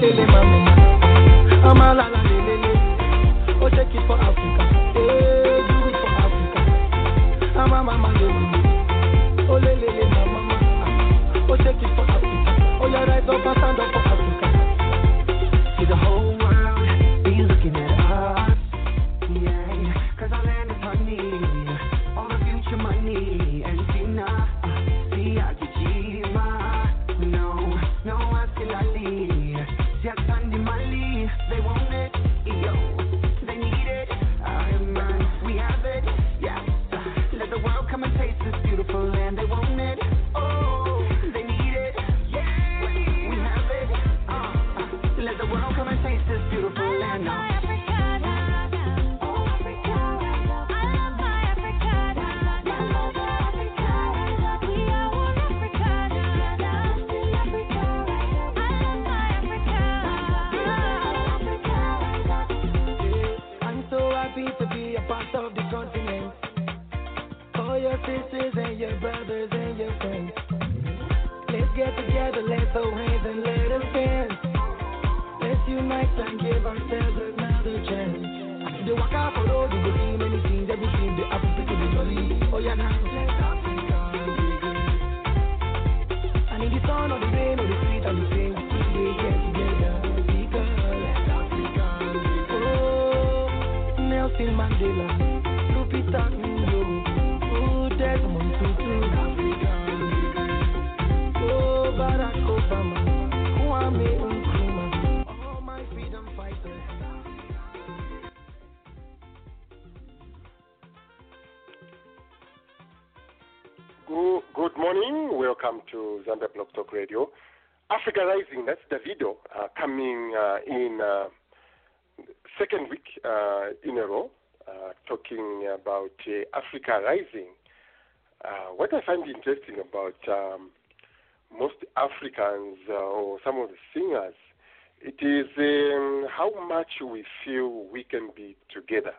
Alelele mama, amalala lelele. Oh, take it for Africa, eh, do it for Africa. Ama mama lelele, oh mama, mama. oh take it for Africa. Oh, yeah, rise up Rising. Uh, what I find interesting about um, most Africans uh, or some of the singers, it is um, how much we feel we can be together.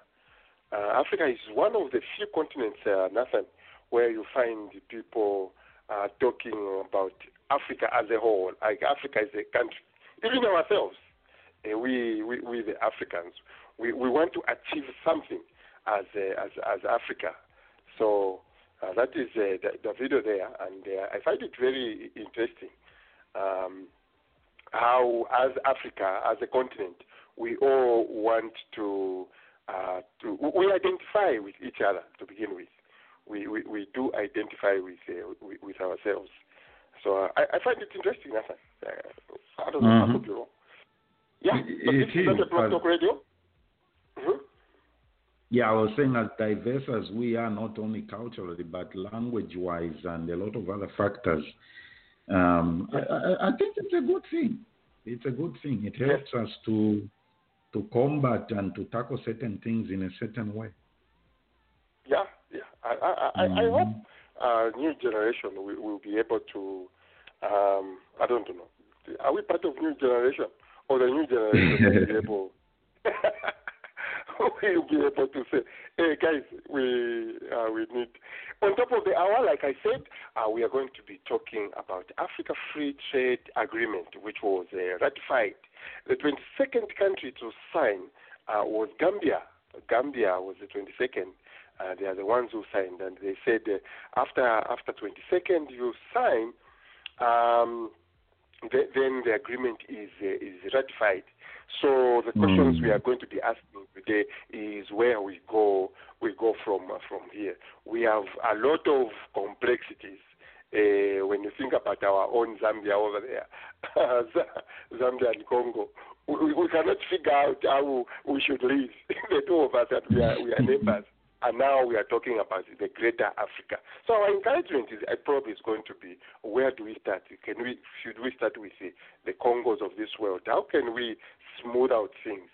Uh, Africa is one of the few continents, uh, Nathan, where you find people uh, talking about Africa as a whole, like Africa is a country. Even ourselves, uh, we, we, we the Africans, we, we want to achieve something as, uh, as, as Africa. So uh, that is uh, the, the video there, and uh, I find it very interesting. Um, how, as Africa, as a continent, we all want to, uh, to we identify with each other to begin with. We, we, we do identify with, uh, with, with ourselves. So uh, I, I find it interesting, Nathan. Uh, I don't know, I Mhm. could be wrong. Yeah, It- but this is is, not a Blog but- Talk Radio. Mhm. Yeah, I was saying as diverse as we are, not only culturally, but language wise and a lot of other factors, um, I, I, I think it's a good thing. It's a good thing. It helps us to to combat and to tackle certain things in a certain way. Yeah, yeah. I, I, I, I hope uh, new generation will, will be able to. Um, I don't know. Are we part of new generation, or the new generation will be able? will be able to say, "Hey guys, we uh, we need." On top of the hour, like I said, uh, we are going to be talking about Africa Free Trade Agreement, which was uh, ratified. The 22nd country to sign uh, was Gambia. Gambia was the 22nd. Uh, they are the ones who signed, and they said uh, after after 22nd you sign, um, the, then the agreement is is ratified. So the questions Mm. we are going to be asking today is where we go we go from uh, from here. We have a lot of complexities. Uh, when you think about our own Zambia over there, Zambia and Congo, we, we cannot figure out how we should live. the two of us that we are we are neighbors. And now we are talking about the greater Africa. So our encouragement is I probably is going to be where do we start? Can we should we start with the, the Congos of this world? How can we smooth out things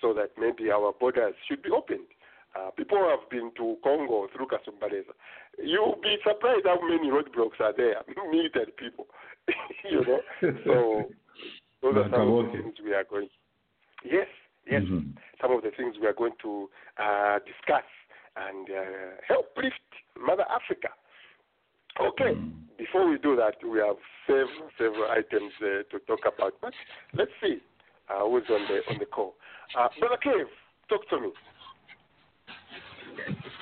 so that maybe our borders should be opened? Uh, people who have been to Congo through Kasumbalesa. You'll be surprised how many roadblocks are there, military people. you know, so those are some of the things we are going. Yes, yes, Mhm. some of the things we are going to uh, discuss and uh, help lift Mother Africa. Okay. Mm. Before we do that, we have several several items uh, to talk about. But let's see uh, who's on the on the call. Uh, Brother Cave, talk to me.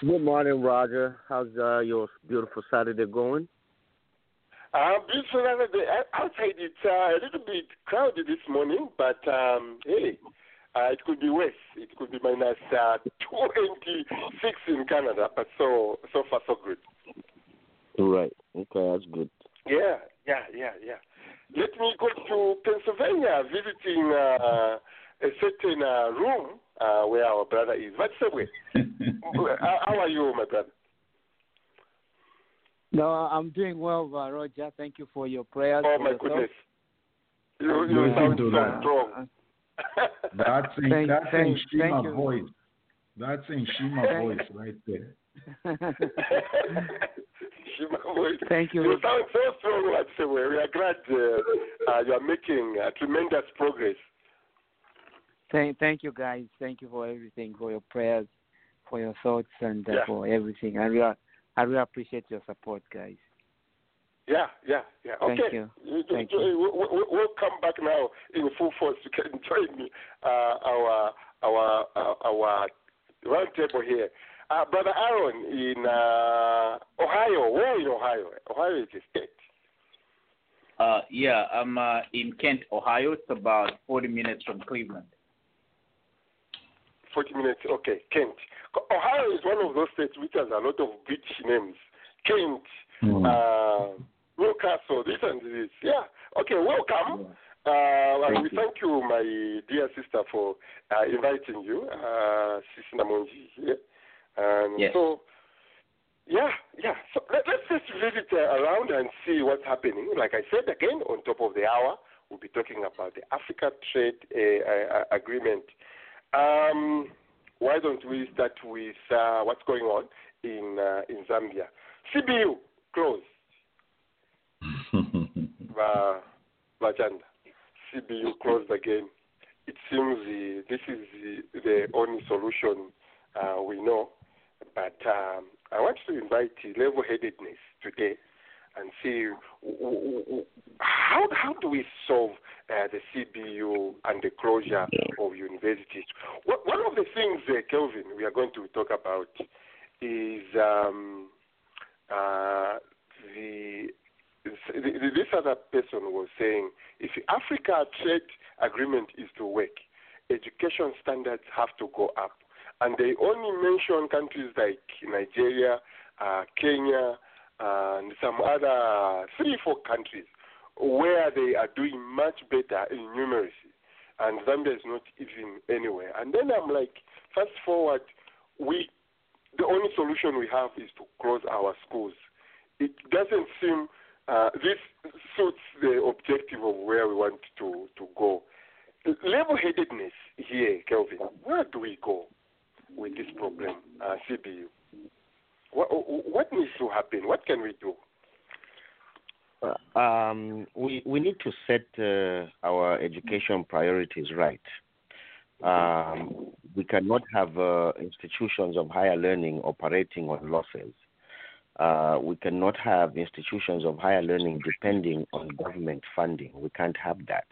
Good morning, Roger. How's uh, your beautiful Saturday going? Uh, beautiful Saturday. Outside it's uh, a little bit crowded this morning, but um, hey, uh, it could be worse. It could be minus uh, 26 in Canada, but so so far so good. Right. Okay, that's good. Yeah, yeah, yeah, yeah. Let me go to Pennsylvania, visiting uh, a certain uh, room uh, where our brother is. What's the way? how, how are you, my brother? No, I'm doing well, uh, Roger. Thank you for your prayers. Oh my yourself. goodness, you you sound to so strong. That's in, Thank- that's thank- in Shima thank voice. That's in Shima voice right there. Shima voice. Thank you. You sound so strong, Watsewe. We are glad uh, uh, you are making uh, tremendous progress. Thank, thank you, guys. Thank you for everything, for your prayers, for your thoughts, and uh, Yeah. for everything. I really, I really appreciate your support, guys. Yeah, yeah, yeah. Okay. you. You- Thank you- you. we- we- We'll come back now in full force. You can join me, uh, our our uh, our roundtable here. Uh, Brother Aaron in uh, Ohio. Where in Ohio? Ohio is a state. Uh, yeah, I'm uh, in Kent, Ohio. It's about 40 minutes from Cleveland. 40 minutes. Okay, Kent. Ohio is one of those states which has a lot of British names. Kent, Mm. Newcastle, this and this. Yeah. Okay, welcome. Uh, and we thank you, my dear sister, for uh, inviting you, uh, Sister Namonji here. And Yes. so, yeah, yeah. So let, let's just visit uh, around and see what's happening. Like I said again, on top of the hour, we'll be talking about the Africa Trade uh, uh, Agreement. Um, why don't we start with uh, what's going on in uh, in Zambia? CBU closed. Vajanda. CBU closed again. It seems the, this is the, the only solution uh, we know. But um, I want to invite level headedness today and see w- w- w- how, how do we solve uh, the CBU and the closure of universities. One one of the things, uh, Kelvin, we are going to talk about is um, uh, the this other person was saying if Africa trade agreement is to work, education standards have to go up. And they only mention countries like Nigeria, uh, Kenya, and some other three, four countries where they are doing much better in numeracy. And Zambia is not even anywhere. And then I'm like, fast forward, we the only solution we have is to close our schools. It doesn't seem uh, this suits the objective of where we want to, to go. Level headedness here, Kelvin, where do we go with this problem, uh, CBU? What, what needs to happen? What can we do? Uh, um, we we need to set uh, our education priorities right. Um, we cannot have uh, institutions of higher learning operating on losses. Uh, we cannot have institutions of higher learning depending on government funding. We can't have that.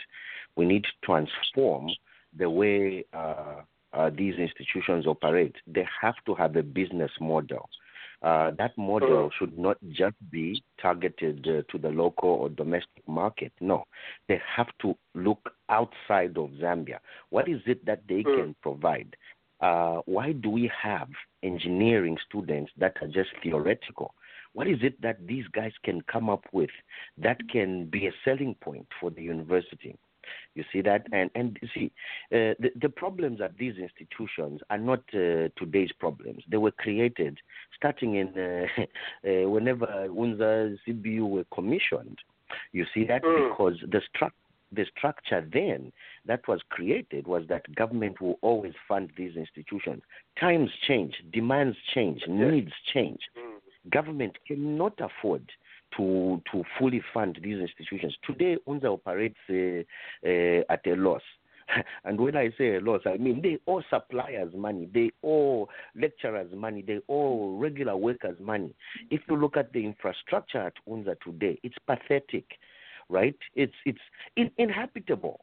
We need to transform the way uh, uh, these institutions operate. They have to have a business model. Uh, that model should not just be targeted uh, to the local or domestic market. No, they have to look outside of Zambia. What is it that they can provide? Uh, why do we have engineering students that are just theoretical? What is it that these guys can come up with that can be a selling point for the university? You see that, and and you see, uh, the the problems at these institutions are not uh, today's problems. They were created starting in uh, uh, whenever UNZA CBU were commissioned. You see that Mm. because the structure the structure then that was created was that government will always fund these institutions. Times change, demands change, needs change. Mm. Government cannot afford to to fully fund these institutions. Today, UNZA operates uh, uh, at a loss. and when I say a loss, I mean they owe suppliers money, they owe lecturers money, they owe regular workers money. If you look at the infrastructure at UNZA today, it's pathetic, right? It's it's inhabitable.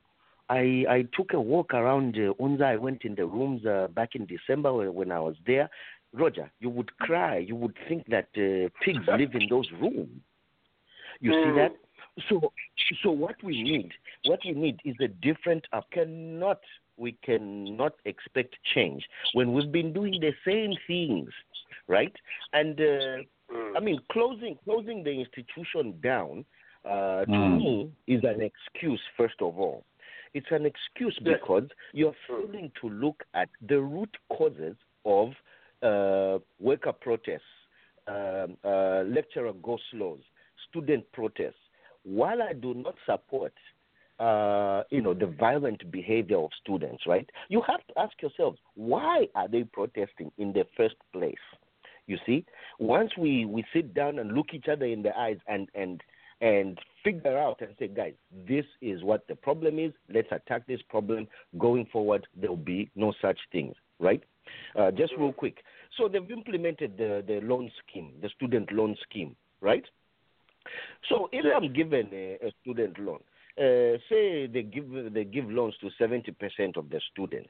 I, I took a walk around uh, UNZA. I went in the rooms uh, back in December when, when I was there. Roger, you would cry. You would think that uh, pigs live in those rooms. You see that? So, so what we need, what we need is a different. Uh, cannot we cannot expect change when we've been doing the same things, right? And uh, I mean, closing closing the institution down uh, to Mm. me is an excuse. First of all, it's an excuse because you're failing to look at the root causes of uh, worker protests, um, uh, lecturer go slows, student protests. While I do not support, uh, you know, the violent behavior of students, right? You have to ask yourselves, why are they protesting in the first place? You see, once we, we sit down and look each other in the eyes and, and and figure out and say, guys, this is what the problem is. Let's attack this problem. Going forward, there will be no such things, right? Uh, just real quick. So they've implemented the, the loan scheme, the student loan scheme, right? So if I'm given a, a student loan, uh, say they give they give loans to seventy percent of the students.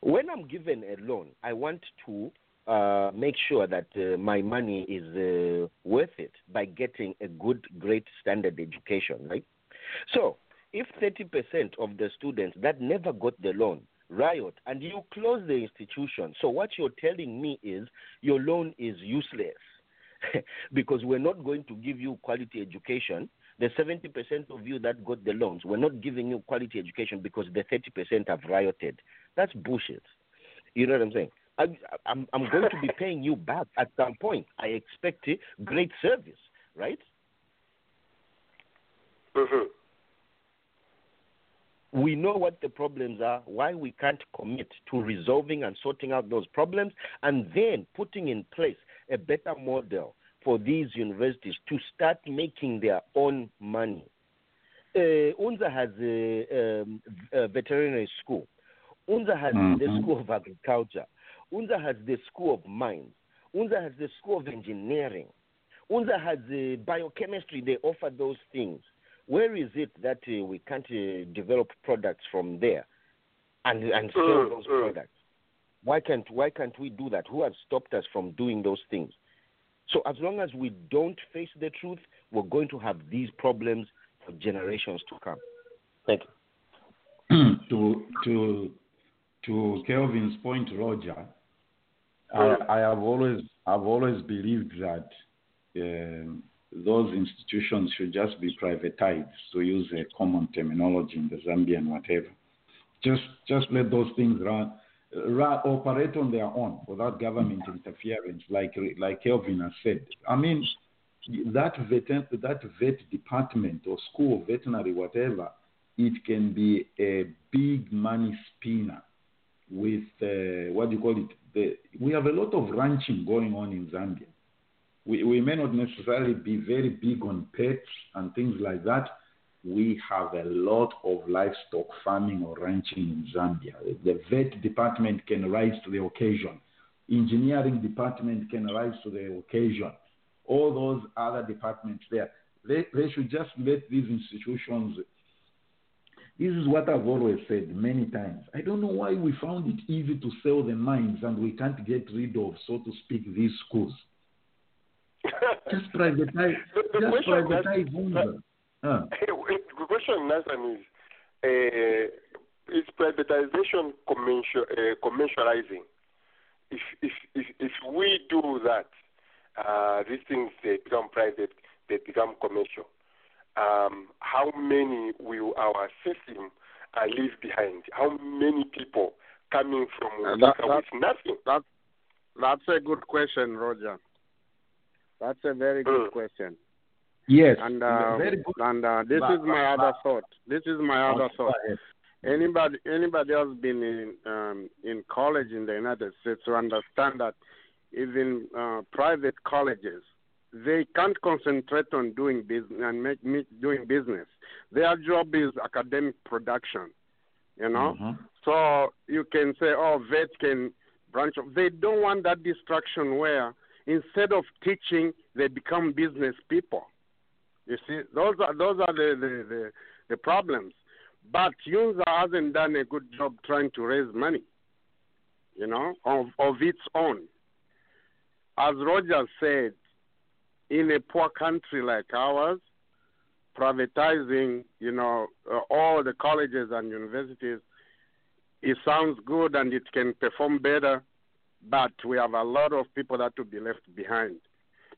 When I'm given a loan, I want to uh, make sure that uh, my money is uh, worth it by getting a good, great standard education, right? So, if 30% of the students that never got the loan riot and you close the institution, so what you're telling me is your loan is useless because we're not going to give you quality education. The 70% of you that got the loans, we're not giving you quality education because the 30% have rioted. That's bullshit. You know what I'm saying? I, I'm, I'm going to be paying you back at some point. I expect great service, right? Mm-hmm. We know what the problems are, why we can't commit to resolving and sorting out those problems, and then putting in place a better model for these universities to start making their own money. Uh, UNZA has a, um, a veterinary school. UNZA has Mhm. the School of Agriculture. UNZA has the School of Mines. UNZA has the School of Engineering. UNZA has uh, biochemistry. They offer those things. Where is it that uh, we can't uh, develop products from there and and sell Mm, those mm. products? Why can't why can't we do that? Who has stopped us from doing those things? So as long as we don't face the truth, we're going to have these problems for generations to come. Thank you. to to to Kelvin's point, Roger, I, I have always I've always believed that um, those institutions should just be privatized, to use a common terminology in the Zambian whatever. Just just let those things run, run operate on their own without government interference, like like Kelvin has said. I mean, that vet that vet department or school, veterinary, whatever, it can be a big money spinner with uh, what do you call it? The, we have a lot of ranching going on in Zambia. We, we may not necessarily be very big on pets and things like that. We have a lot of livestock farming or ranching in Zambia. The vet department can rise to the occasion. Engineering department can rise to the occasion. All those other departments there, they, they should just let these institutions this is what I've always said many times. I don't know why we found it easy to sell the mines and we can't get rid of, so to speak, these schools. Just privatize, The- the just question privatize UNZA. Huh. the question, Nathan, is uh, is privatization commercial, uh, commercializing? If, if if if we do that, uh, these things they become private, they become commercial. Um, how many will our system uh, leave behind? How many people coming from Uh, Africa that- with nothing? That, that's a good question, Roger. That's a very good Mm. question. Yes, And uh, very good. and uh, this But- is my but- other thought. This is my other Go thought. ahead. Anybody anybody else been in um, in college in the United States to understand that even uh, private colleges they can't concentrate on doing business and make me doing business. Their job is academic production. You know, Mhm. so you can say, oh, vet can branch off. They don't want that distraction where instead of teaching, they become business people. You see, those are those are the the, the, the problems. But UNZA hasn't done a good job trying to raise money, you know, of, of its own. As Roger said, in a poor country like ours, privatizing, you know, uh, all the colleges and universities, it sounds good and it can perform better, but we have a lot of people that will be left behind.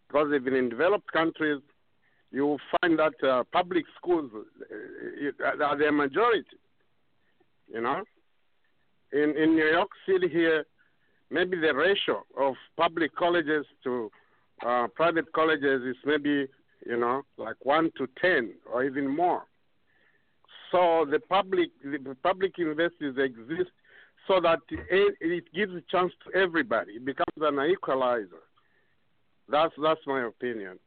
Because even in developed countries, you find that uh, public schools uh, are the majority. You know, in in New York City here, maybe the ratio of public colleges to uh, private colleges is maybe you know like one to ten or even more. So the public the public universities exist so that it, it gives a chance to everybody. It becomes an equalizer. That's that's my opinion.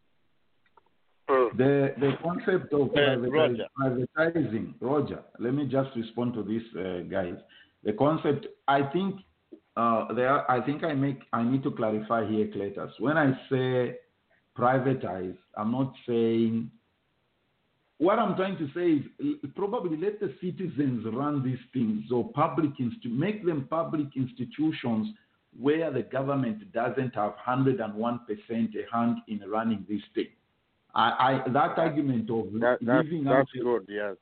The the concept of Uh, privatize- Roger. privatizing, Roger. Let me just respond to this, uh, guys. The concept, I think, uh, there. I think I make. I need to clarify here, Cletus. When I say privatize, I'm not saying. What I'm trying to say is probably let the citizens run these things or public instu- make them public institutions where the government doesn't have 101% a hand in running this thing. I, I that argument of That, that, leaving out that's good. Yes.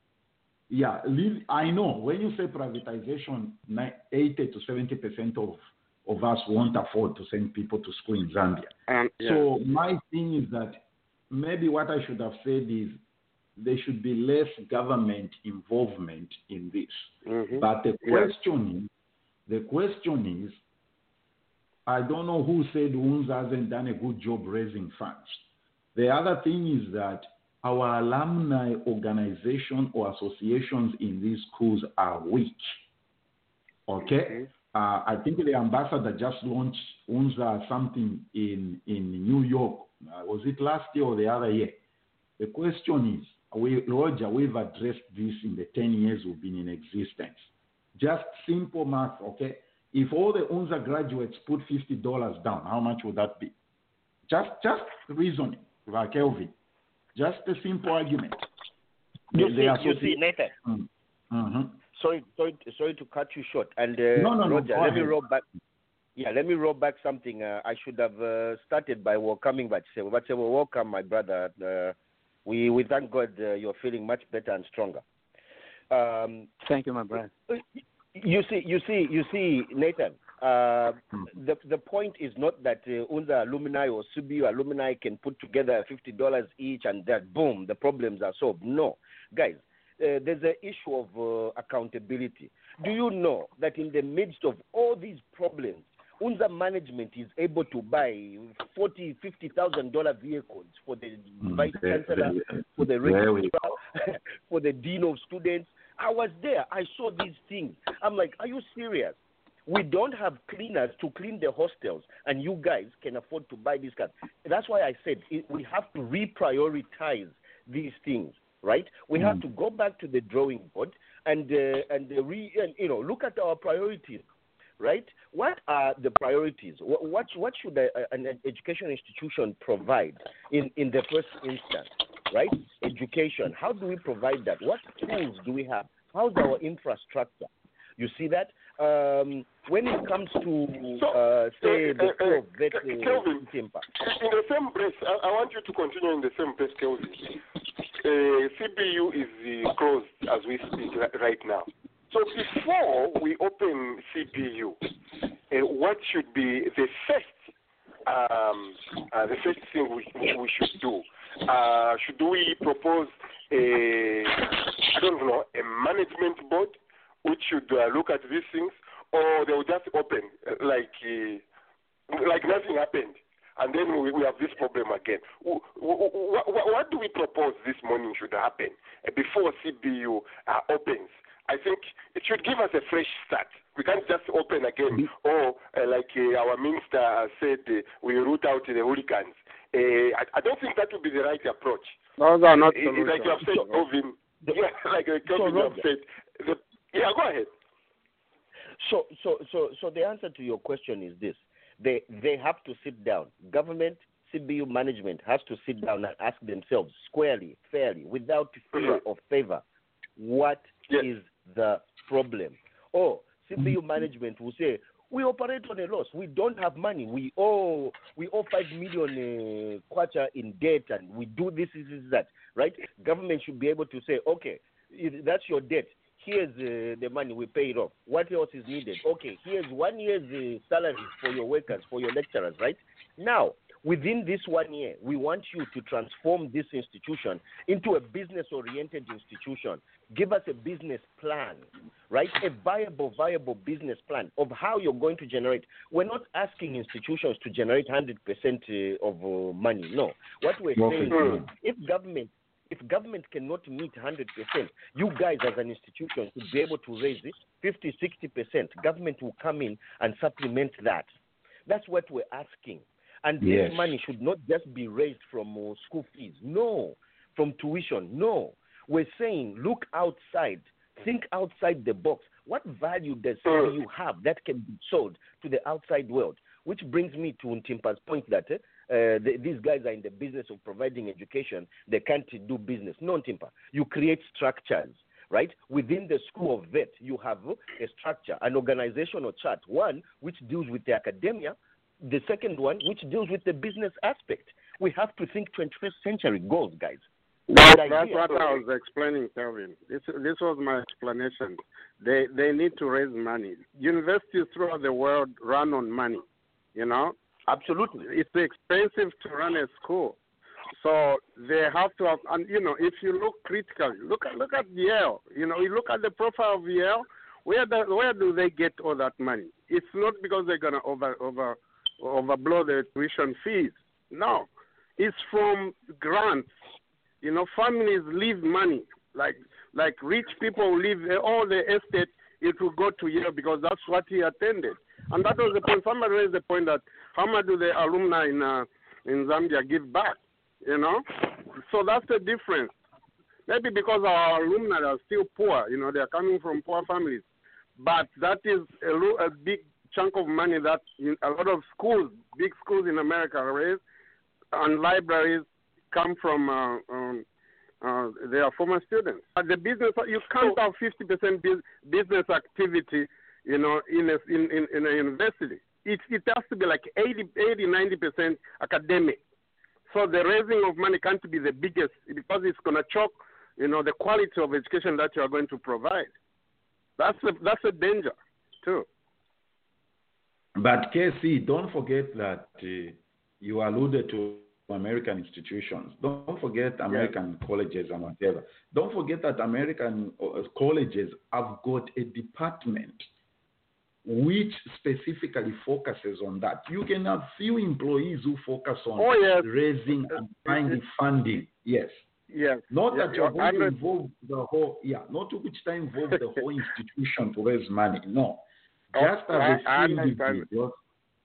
Yeah, I know when you say privatization, 80 to 70 percent of of us won't afford to send people to school in Zambia. And yeah. So my thing is that maybe what I should have said is there should be less government involvement in this. Mhm. But the Yeah. question is, the question is, I don't know who said UNZA hasn't done a good job raising funds. The other thing is that our alumni organization or associations in these schools are weak. Okay? Uh, I think the ambassador just launched UNZA something in, in New York. Uh, was it last year or the other year? The question is, we, Roger, we've addressed this in the 10 years we've been in existence. Just simple math, okay? If all the UNZA graduates put $50 down, how much would that be? Just, just reasoning, Kelvin. Just a simple argument. You The- see, the you associ- see, Nathan. Mm, mhm. Sorry, sorry, sorry to cut you short. And uh, No, no, no, Roger, go let me roll back. Yeah, let me roll back something. Uh, I should have uh, started by welcoming Bachesewo. Bachesewo, welcome, my brother. Uh, we we thank God uh, you're feeling much better and stronger. Um, Thank you, my brother. you see, you see, you see, Nathan. Uh, the the point is not that uh, alumni or CBU alumni can put together fifty dollars each and that boom, the problems are solved. No, guys, uh, there's an issue of uh, accountability. Do you know that in the midst of all these problems, UNZA management is able to buy forty, fifty thousand dollar vehicles for the Mm, vice chancellor, for the registrar, for the dean of students. I was there. I saw these things. I'm like, are you serious? We don't have cleaners to clean the hostels, and you guys can afford to buy these cars. That's why I said it, we have to reprioritize these things, right? We have to go back to the drawing board and uh, and, uh, re, and you know look at our priorities, right? What are the priorities? What what, what should a, an education institution provide in in the first instance, right? Education. How do we provide that? What tools do we have? How's our infrastructure? You see that? Um, when it comes to, uh, say, uh, the uh, uh, vet Kelvin, Timber. In the same breath, I, I want you to continue in the same breath, Kelvin. Uh, CBU is uh, closed as we speak right now. So before we open CBU, uh, what should be the first, um, uh, the first thing we, we should do? Uh, should we propose a, I don't know, a management board which should uh, look at these things, or they will just open like uh, like nothing happened, and then we, we have this problem again. What, what, what do we propose this morning should happen uh, before CBU uh, opens? I think it should give us a fresh start. We can't just open again, or uh, like uh, our minister said, uh, we root out the. Uh, I, I don't think that would be the right approach. Those are not Uh, like you have said, solutions. Yeah, like Kelvin you have said, the, yeah, go ahead. So, so, so, so the answer to your question is this: they they have to sit down. Government, CBU management has to sit down and ask themselves squarely, fairly, without fear or favor, what is the problem? Or CBU management will say, we operate on a loss. We don't have money. We owe we owe five million uh, kwacha in debt, and we do this, this, this, that. Right? Government should be able to say, okay, that's your debt. Here's uh, the money. We pay it off. What else is needed? Okay, here's one year's uh, salary for your workers, for your lecturers. Right? Now, within this one year, we want you to transform this institution into a business oriented institution. Give us a business plan, right? A viable, viable business plan of how you're going to generate. We're not asking institutions to generate 100% of uh, money. No. What we're saying is if government if government cannot meet 100%, you guys as an institution should be able to raise it 50, 60%. Government will come in and supplement that. That's what we're asking. And Yes. this money should not just be raised from uh, school fees. No. From tuition. No. We're saying look outside. Think outside the box. What value does you have that can be sold to the outside world? Which brings me to Ntimpa's point that eh, uh, the, these guys are in the business of providing education. They can't do business. No, Ntimpa. You create structures, right? Within the school of vet, you have a structure, an organizational chart. One which deals with the academia, the second one which deals with the business aspect. We have to think 21st century goals, guys. That, that's what I was explaining, Kelvin. This this was my explanation. They they need to raise money. Universities throughout the world run on money. You know, absolutely. It's expensive to run a school, so they have to have. And you know, if you look critically, look at look at Yale. You know, you look at the profile of Yale. Where the, where do they get all that money? It's not because they're gonna over over overblow the tuition fees. No, it's from grants. You know, families leave money. Like like rich people leave all the estate. It will go to Yale because that's what he attended. And that was the point. Somebody raised the point that how much do the alumni in uh, in Zambia give back? You know, so that's the difference. Maybe because our alumni are still poor. You know, they are coming from poor families, but that is a, a big chunk of money that in, a lot of schools, big schools in America raise, and libraries come from uh, um, uh, their former students. But the business, you can't have 50% business activity, you know, in a, in, in, in a university. It, it has to be like 80, 80, 90% academic. So the raising of money can't be the biggest because it's going to choke, you know, the quality of education that you are going to provide. That's a, that's a danger, too. But KC, don't forget that uh, you alluded to American institutions. Don't forget American colleges and whatever. Don't forget that American uh, colleges have got a department which specifically focuses on that. You can have few employees who focus on Oh, yes. raising and finding funding. Yes. Yes. Not Yeah, that you're you're going to involve the whole, yeah, not to which time involve the whole institution to raise money. No. Oh, Just as I- a I few understand. individuals.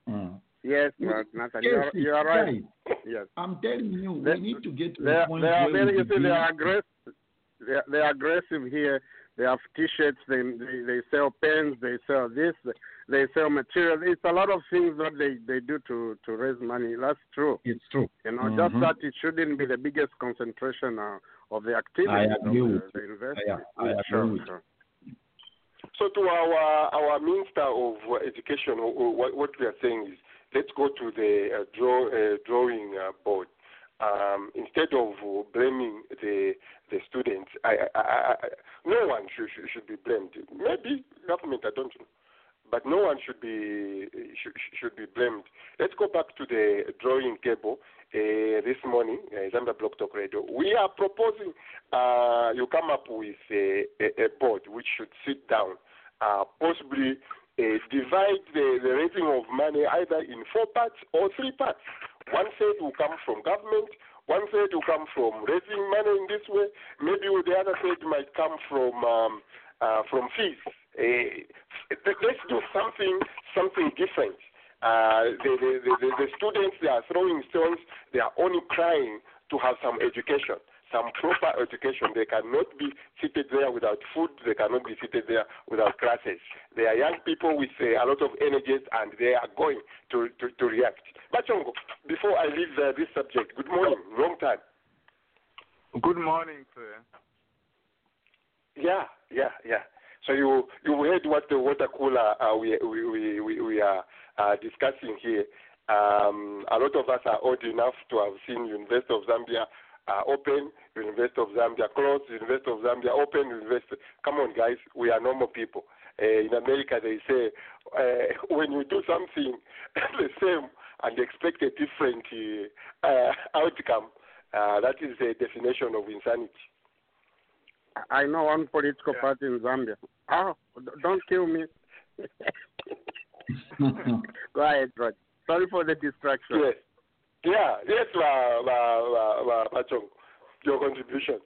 Mm. Yes, You- but Nathan, Yes, you are, you are right. Yes. I'm telling you, They- we need to get to They are, point they are where very, you see, they are aggressive. They are, they are aggressive here. They have T-shirts. They, they they sell pens. They sell this. They sell material. It's a lot of things that they, they do to, to raise money. That's true. It's true. You know, just Mhm. that it shouldn't be the biggest concentration uh, of the activity I of the, with the you. university. I- I agree sure, with sure. So to our our minister of uh, education, wh- wh- what, what we are saying is let's go to the uh, draw, uh, drawing uh, board. Um, instead of blaming the the students, I, I, I, no one should, should should be blamed. Maybe government, I don't know, but no one should be should, should be blamed. Let's go back to the drawing table. Uh, this morning, uh, Zambia Blog Talk Radio, we are proposing uh, you come up with a, a, a board which should sit down, uh, possibly uh, divide the, the raising of money either in four parts or three parts. One third will come from government, one third will come from raising money in this way, maybe the other third might come from um, uh, from fees. Uh, let's do something something different. Uh, the, the, the, the, students they are throwing stones, they are only crying to have some education. Some proper education. They cannot be seated there without food. They cannot be seated there without classes. They are young people with uh, a lot of energies, and they are going to, to, to react. Bachongo, before I leave uh, this subject, good morning, long time. Good morning, sir. Yeah, yeah, yeah. So you you heard what the water cooler uh, we, we, we, we are uh, discussing here. Um, a lot of us are old enough to have seen University of Zambia uh, open, University of Zambia closed, University of Zambia open, University. Come on, guys, we are normal people. Uh, in America, they say uh, when you do something the same and expect a different uh, outcome, uh, that is the definition of insanity. I know one political Yeah. party in Zambia. Oh, don't kill me. Go ahead, Rod. Sorry for the distraction. Yes. Yeah, yes, uh, uh, uh, uh, Bachong, your contribution.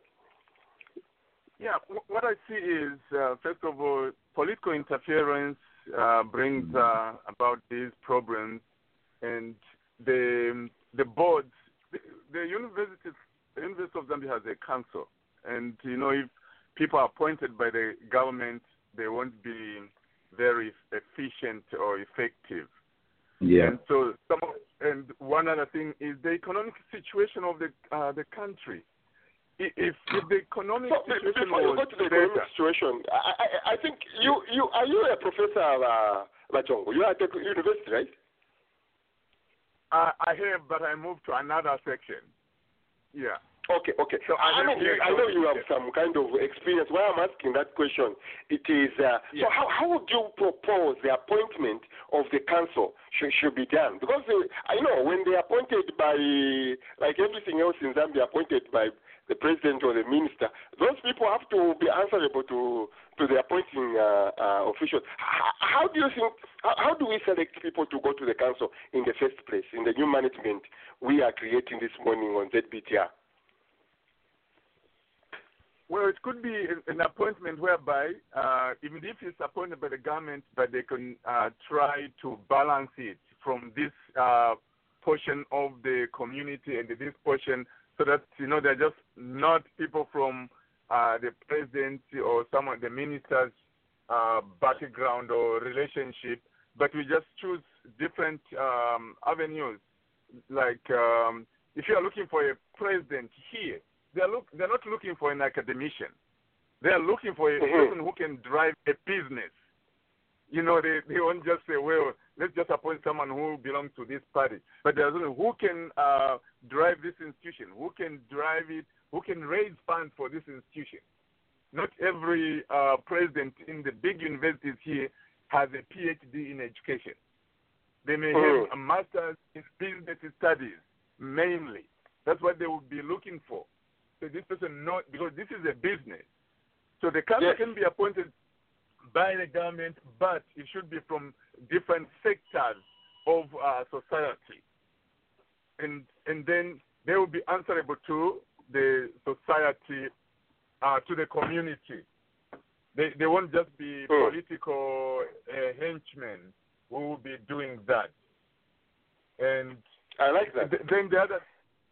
Yeah, wh- what I see is, uh, first of all, political interference uh, brings uh, about these problems, and the the boards, the, the university, the University of Zambia has a council, and you know if people are appointed by the government, they won't be very efficient or effective. Yeah. And so some of, and one other thing is the economic situation of the uh, the country. If if the economic So, situation before you go to the better, economic situation, I, I, I think you, you are you a professor, uh, Bachongo? You are at the university, right? I, I have, but I moved to another section. Yeah. Okay, okay. So I, mean, I know you have some kind of experience. Why I'm asking that question, it is uh, so how, how would you propose the appointment of the council should, should be done? Because uh, I know when they are appointed by, like everything else in Zambia, appointed by the president or the minister, those people have to be answerable to to the appointing uh, uh, officials. How, how do you think? How, how do we select people to go to the council in the first place? In the new management we are creating this morning on ZBTR. Well, it could be an- appointment whereby, uh, even if it's appointed by the government, but they can uh, try to balance it from this uh, portion of the community and this portion, so that you know they're just not people from uh, the president or some of the ministers' uh, background or relationship, but we just choose different um, avenues. Like um, if you are looking for a president here, they're look they're not looking for an academician. They're looking for a Mhm. person who can drive a business. You know, they they won't just say, well, let's just appoint someone who belongs to this party. But there's who can uh, drive this institution, who can drive it, who can raise funds for this institution. Not every uh, president in the big universities here has a PhD in education. They may have Mhm. a master's in business studies, mainly. That's what they would be looking for. So this person not because this is a business. So the council Yes. can be appointed by the government, but it should be from different sectors of uh, society, and and then they will be answerable to the society, uh, to the community. They they won't just be Hmm. political uh, henchmen who will be doing that. And I like that. Th- then the other,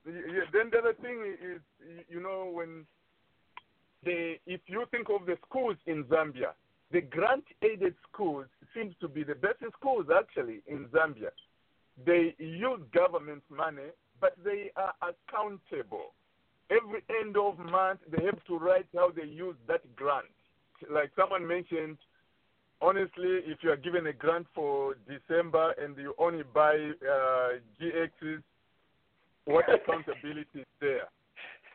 yeah, then the other thing is, you know, when the if you think of the schools in Zambia, the grant-aided schools seems to be the best schools actually in Zambia. They use government money, but they are accountable. Every end of month, they have to write how they use that grant. Like someone mentioned, honestly, if you are given a grant for December and you only buy uh, GXs, what accountability is there?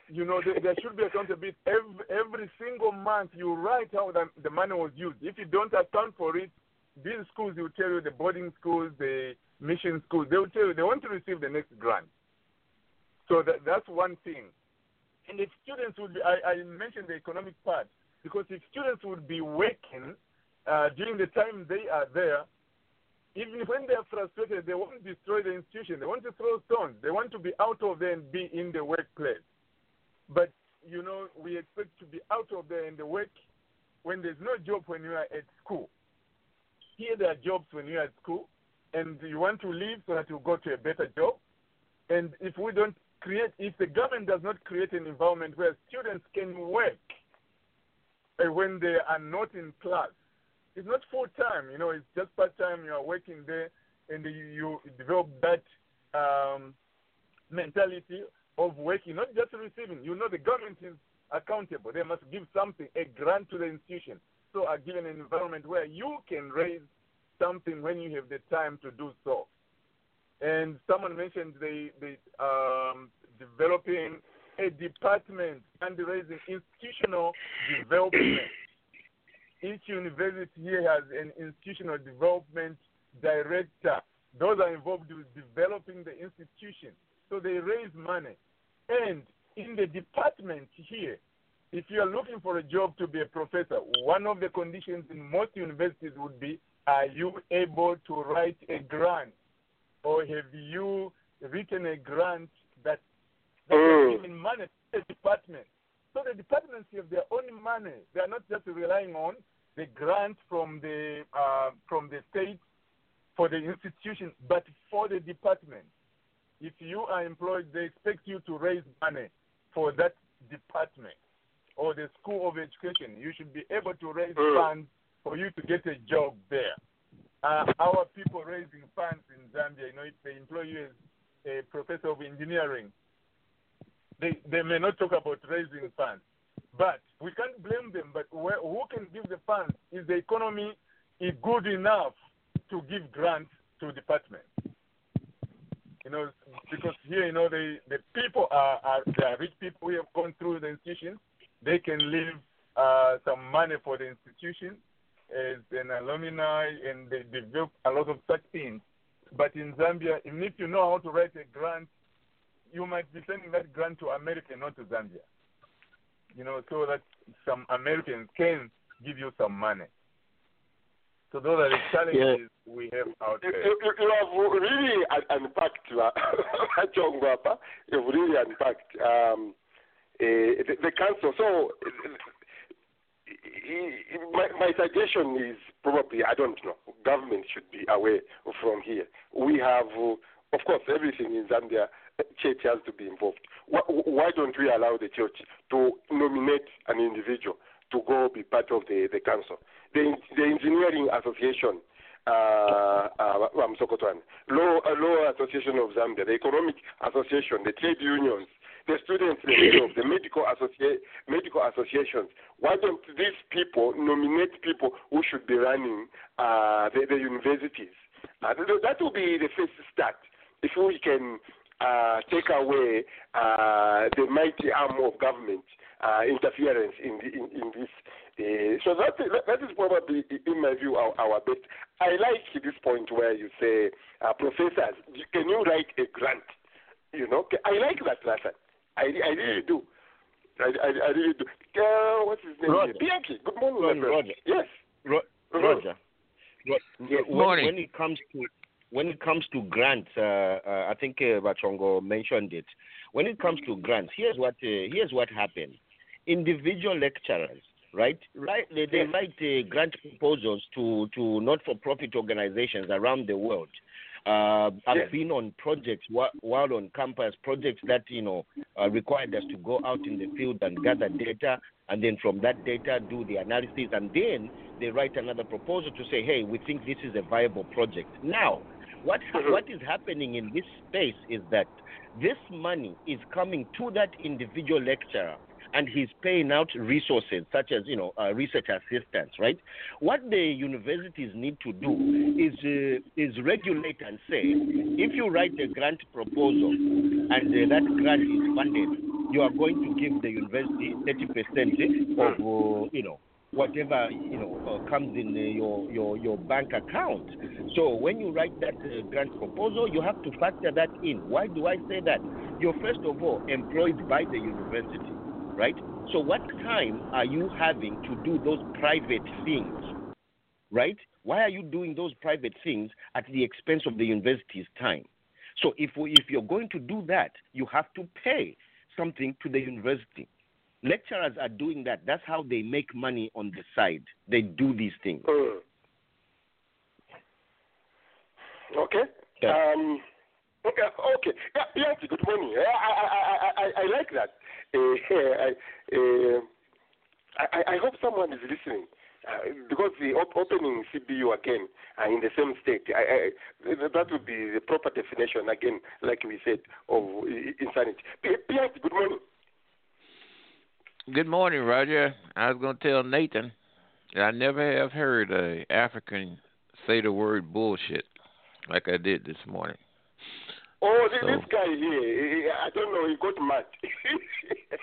You know, there, there should be accountability. Every, every single month, you write how the, the money was used. If you don't account for it, these schools will tell you, the boarding schools, the mission schools, they will tell you they want to receive the next grant. So that, that's one thing. And if students would be, I, I mentioned the economic part, because if students would be working uh, during the time they are there, even when they are frustrated, they won't destroy the institution. They want to throw stones. They want to be out of there and be in the workplace. But, you know, we expect to be out of there in the work when there's no job when you are at school. Here there are jobs when you are at school, and you want to leave so that you go to a better job. And if we don't create, if the government does not create an environment where students can work uh, when they are not in class, it's not full time. You know, it's just part time. You are working there, and you, you develop that um, mentality of working, not just receiving. You know, the government is accountable. They must give something, a grant to the institution. So are given an environment where you can raise something when you have the time to do so. And someone mentioned the, the um, developing a department and raising institutional development. Each university here has an institutional development director. Those are involved with developing the institution. So they raise money. And in the department here, if you are looking for a job to be a professor, one of the conditions in most universities would be are you able to write a grant or have you written a grant that, that Mm. is giving money to the department? So the departments have their own money. They are not just relying on the grant from the uh, from the state for the institution, but for the department. If you are employed, they expect you to raise money for that department or the school of education. You should be able to raise Mm. funds for you to get a job there. Uh, our people raising funds in Zambia, you know, if they employ you as a professor of engineering, they, they may not talk about raising funds. But we can't blame them. But where, who can give the funds? Is the economy is good enough to give grants to departments? You know, because here, you know, the, the people are, are are rich people who have gone through the institution. They can leave uh, some money for the institution as an alumni, and they develop a lot of such things. But in Zambia, even if you know how to write a grant, you might be sending that grant to America, not to Zambia. You know, so that some Americans can give you some money. So those are the challenges we have out You, there. you, you you have really un- unpacked uh, Chongo hapa. You've really unpacked um, eh, the, the council. So my, my suggestion is probably I don't know. Government should be away from here. We have, uh, of course, everything in Zambia. Church has to be involved. Why, why don't we allow the church to nominate an individual to go be part of the, the council? The, the engineering association uh, uh, Law, uh, Law Association of Zambia, the Economic Association, the trade unions, the students themselves, the medical, associa- medical associations. Why don't these people nominate people who should be running uh, the, the universities? Uh, that will be the first start. If we can uh, take away uh, the mighty arm of government uh, interference in, the, in, in this. Uh, so that, that is probably, in my view, our, our best. I like this point where you say, uh, professors, can you write a grant? You know, I like that, Nathan. I, I really do. I, I, I really do. Uh, what's his name? Roger. Bianchi. Good morning, Roger. Roger. Yes. Ro-. Roger. Ro- Yes. when, Morning. when it comes to when it comes to grants, uh, uh, I think uh, Bachongo mentioned it. When it comes to grants, here's what uh, here's what happened. Individual lecturers, right? Right, they, they write uh, grant proposals to to not-for-profit organizations around the world. Uh, I've Yes. been on projects whi- while on campus, projects that you know uh, required us to go out in the field and gather data, and then from that data do the analysis, and then they write another proposal to say, hey, we think this is a viable project. Now, what Mhm. what is happening in this space is that this money is coming to that individual lecturer and he's paying out resources such as you know uh, research assistants right what the universities need to do is uh, is regulate and say if you write a grant proposal and uh, that grant is funded you are going to give the university 30% of uh, you know whatever you know uh, comes in uh, your, your your bank account. So when you write that uh, grant proposal, you have to factor that in. Why do I say that? You're first of all employed by the university, right? So what time are you having to do those private things, right? Why are you doing those private things at the expense of the university's time? So if we, if you're going to do that, you have to pay something to the university. Lecturers are doing that. That's how they make money on the side. They do these things. Mm. Okay. Yeah. Um, Okay, okay. Yeah, yes, good morning. I, I, I, I, I like that. Uh, I, uh, I, I hope someone is listening. Uh, because the op- opening CBU again uh, in the same state, I, I, that would be the proper definition again, like we said, of insanity. Pierre, good morning. Good morning, Roger. I was going to tell Nathan that I never have heard a African say the word bullshit like I did this morning. Oh, this, so, this guy here, I don't know, he got mad.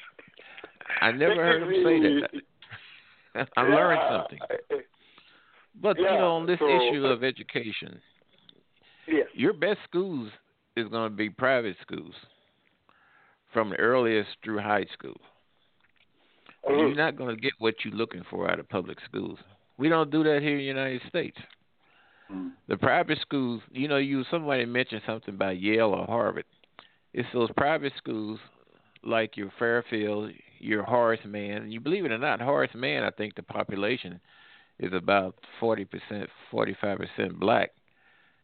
I never heard him say that. I yeah, learned something. But yeah, you know, on this so, issue of education, yes. your best schools is going to be private schools, from the earliest through high school. Mm-hmm. You're not going to get what you're looking for out of public schools. We don't do that here in the United States. Mm-hmm. The private schools, you know, you somebody mentioned something about Yale or Harvard. It's those private schools like your Fairfield, your Horace Mann. You believe it or not, Horace Mann, I think the population is about forty percent, forty five percent black.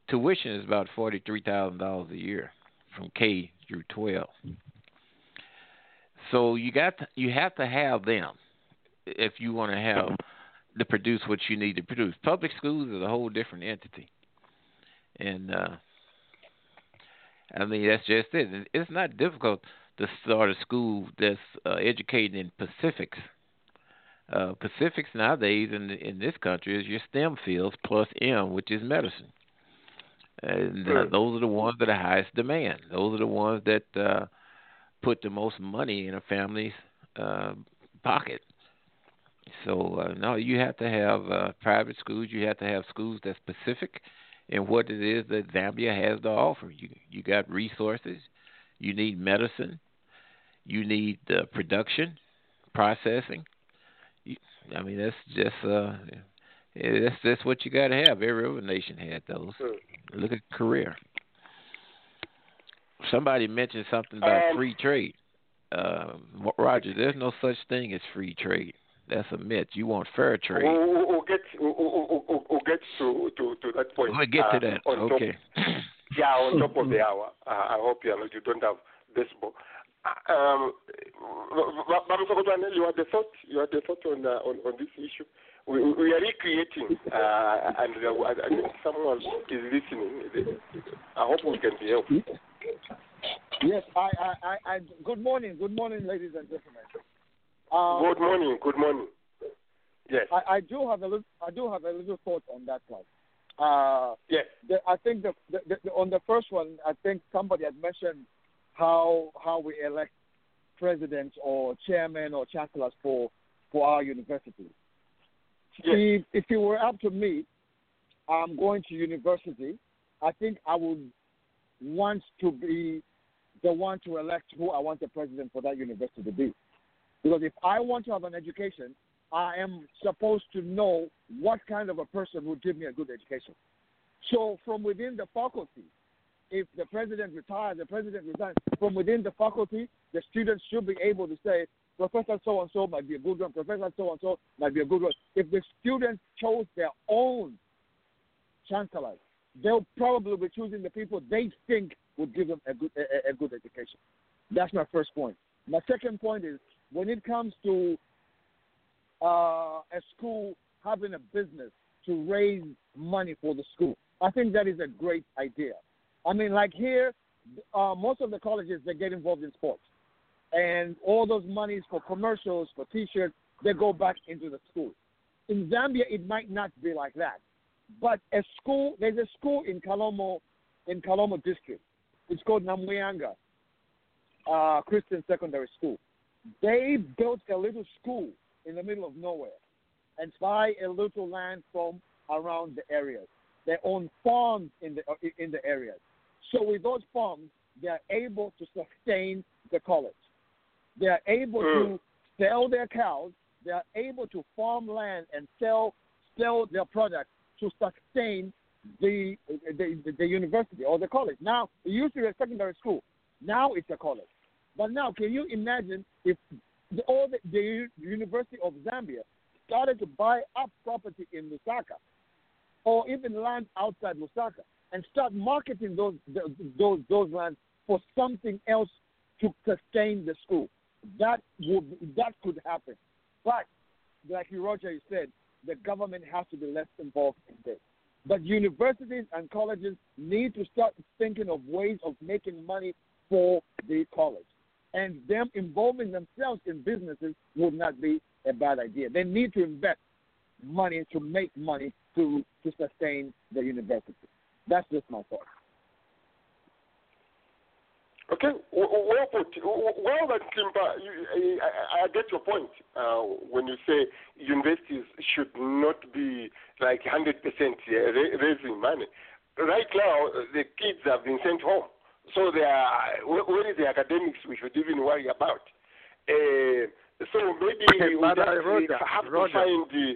Tuition is about forty three thousand dollars a year from K through twelve. So you got to, you have to have them if you want to have to produce what you need to produce. Public schools is a whole different entity, and uh, I mean that's just it. It's not difficult to start a school that's uh, educating in Pacifics. Uh, Pacifics nowadays in in this country is your STEM fields plus M, which is medicine, and uh, those are the ones that are highest demand. Those are the ones that uh, put the most money in a family's uh, pocket. So uh, no, you have to have uh, private schools. You have to have schools that's specific in what it is that Zambia has to offer. You you got resources. You need medicine. You need uh, production, processing. You, I mean, that's just uh, that's that's what you got to have. Every other nation had those. Look at Korea. Somebody mentioned something about Um, free trade. Uh, Roger, there's no such thing as free trade. That's a myth. You want fair trade. We'll, we'll get we'll, we'll, get to, to, to that point. We'll get uh, to that. on Okay. Top, yeah, on top of the hour. Uh, I hope you, you don't have baseball. Uh, Um, you had the thought. You had the thought on uh, on, on this issue. We, we are recreating, uh, and uh, I I think someone is listening. I hope we can be helpful. Yes, I, I, I, I, good morning, good morning, ladies and gentlemen. Um, Good morning. Good morning. Yes. I, I do have a little, I do have a little thought on that one. Uh, yes. the, I think the, the, the, on the first one, I think somebody had mentioned how how we elect presidents or chairmen or chancellors for for our universities. If if it were up to me, I'm going to university. I think I would want to be the one to elect who I want the president for that university to be. Because if I want to have an education, I am supposed to know what kind of a person would give me a good education. So from within the faculty, if the president retires, the president resigns, from within the faculty, the students should be able to say, Professor so and so might be a good one, Professor so and so might be a good one. If the students chose their own chancellors, they'll probably be choosing the people they think would give them a good a, a good education. That's my first point. My second point is when it comes to uh, a school having a business to raise money for the school, I think that is a great idea. I mean, like here, uh, most of the colleges they get involved in sports, and all those monies for commercials, for T-shirts, they go back into the school. In Zambia, it might not be like that, but a school there's a school in Kalomo, in Kalomo district. It's called Namuyanga uh, Christian Secondary School. They built a little school in the middle of nowhere and buy a little land from around the areas. They own farms in the in the areas. So with those farms, they are able to sustain the college. They are able to sell their cows. They are able to farm land and sell sell their products to sustain the, the the university or the college. Now it used to be a secondary school. Now it's a college. But now, can you imagine if the, all the, the University of Zambia started to buy up property in Lusaka, or even land outside Lusaka? and start marketing those those those lands for something else to sustain the school. That would that could happen, but like Roger, said, the government has to be less involved in this. But universities and colleges need to start thinking of ways of making money for the college. And them involving themselves in businesses would not be a bad idea. They need to invest money to make money to, to sustain the university. That's just my thought. Okay, well put. Well, Kimpa, you, I, I, get your point uh, when you say universities should not be like 100% raising money. Right now, the kids have been sent home. So they are, where is the academics we should even worry about? Uh, so maybe we just Roger, have Roger. to find the,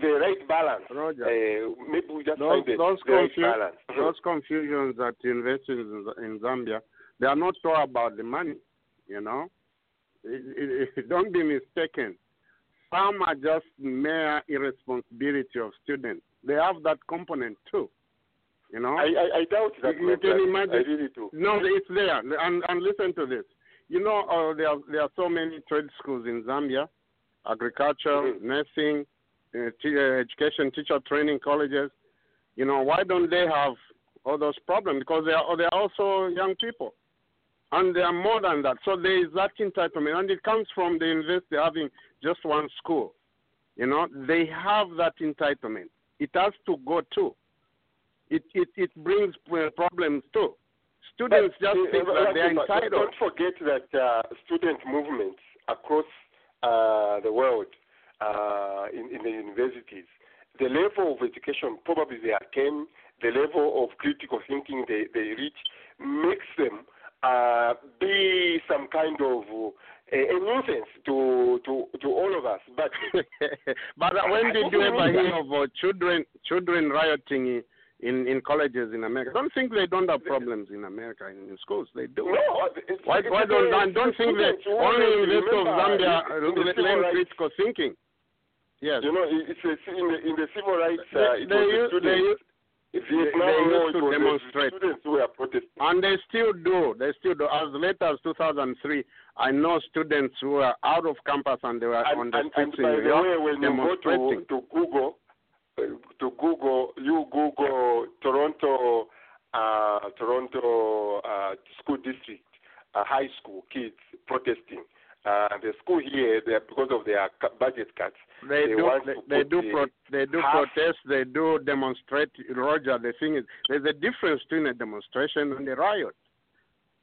the right balance. Roger. Uh, maybe we just those, find the, those, the right balance. those confusions at universities in Zambia, they are not all about the money, you know. It, it, don't be mistaken. Some are just mere irresponsibility of students. They have that component too, you know. I, I, I doubt that. You can imagine. I really do. No, it's there. And, and listen to this. You know, uh, there, are, there are so many trade schools in Zambia agriculture, Mm-hmm. nursing, uh, t- uh, education, teacher training colleges. You know, why don't they have all those problems? Because they are, they are also young people. And they are more than that. So there is that entitlement. And it comes from the university having just one school. You know, they have that entitlement. It has to go too. It, it, it brings uh, problems too. Students But, just uh, think uh, that they are entitled. Don't forget that uh, student movements across uh, the world uh, in, in the universities, the level of education probably they attain, the level of critical thinking they, they reach, makes them uh, be some kind of uh, a, nuisance to, to, to all of us. But but when did you ever hear of uh, children children rioting in, in colleges in America? Don't think they don't have problems in America in, in schools. They do. No, it's, Why, it's why the- don't don't think that only always University of Zambia in- in uh, learn critical thinking? Yes. You know, it's a, in the in the civil rights. They- Uh, they was the use- they students. use- Vietnam they used to demonstrate. students were protesting. And they still do. They still do. As late as 2003, I know students who were out of campus and they were on the and, and streets in by New the York way, when you go demonstrating. to, to Google, uh, to Google, you Google Toronto, uh, Toronto uh, school district, uh, high school kids protesting. Uh, the school here, they, because of their budget cuts, They, they do. They, they do. Pro, they do protest. They do demonstrate. Roger, the thing is, there's a difference between a demonstration and a riot.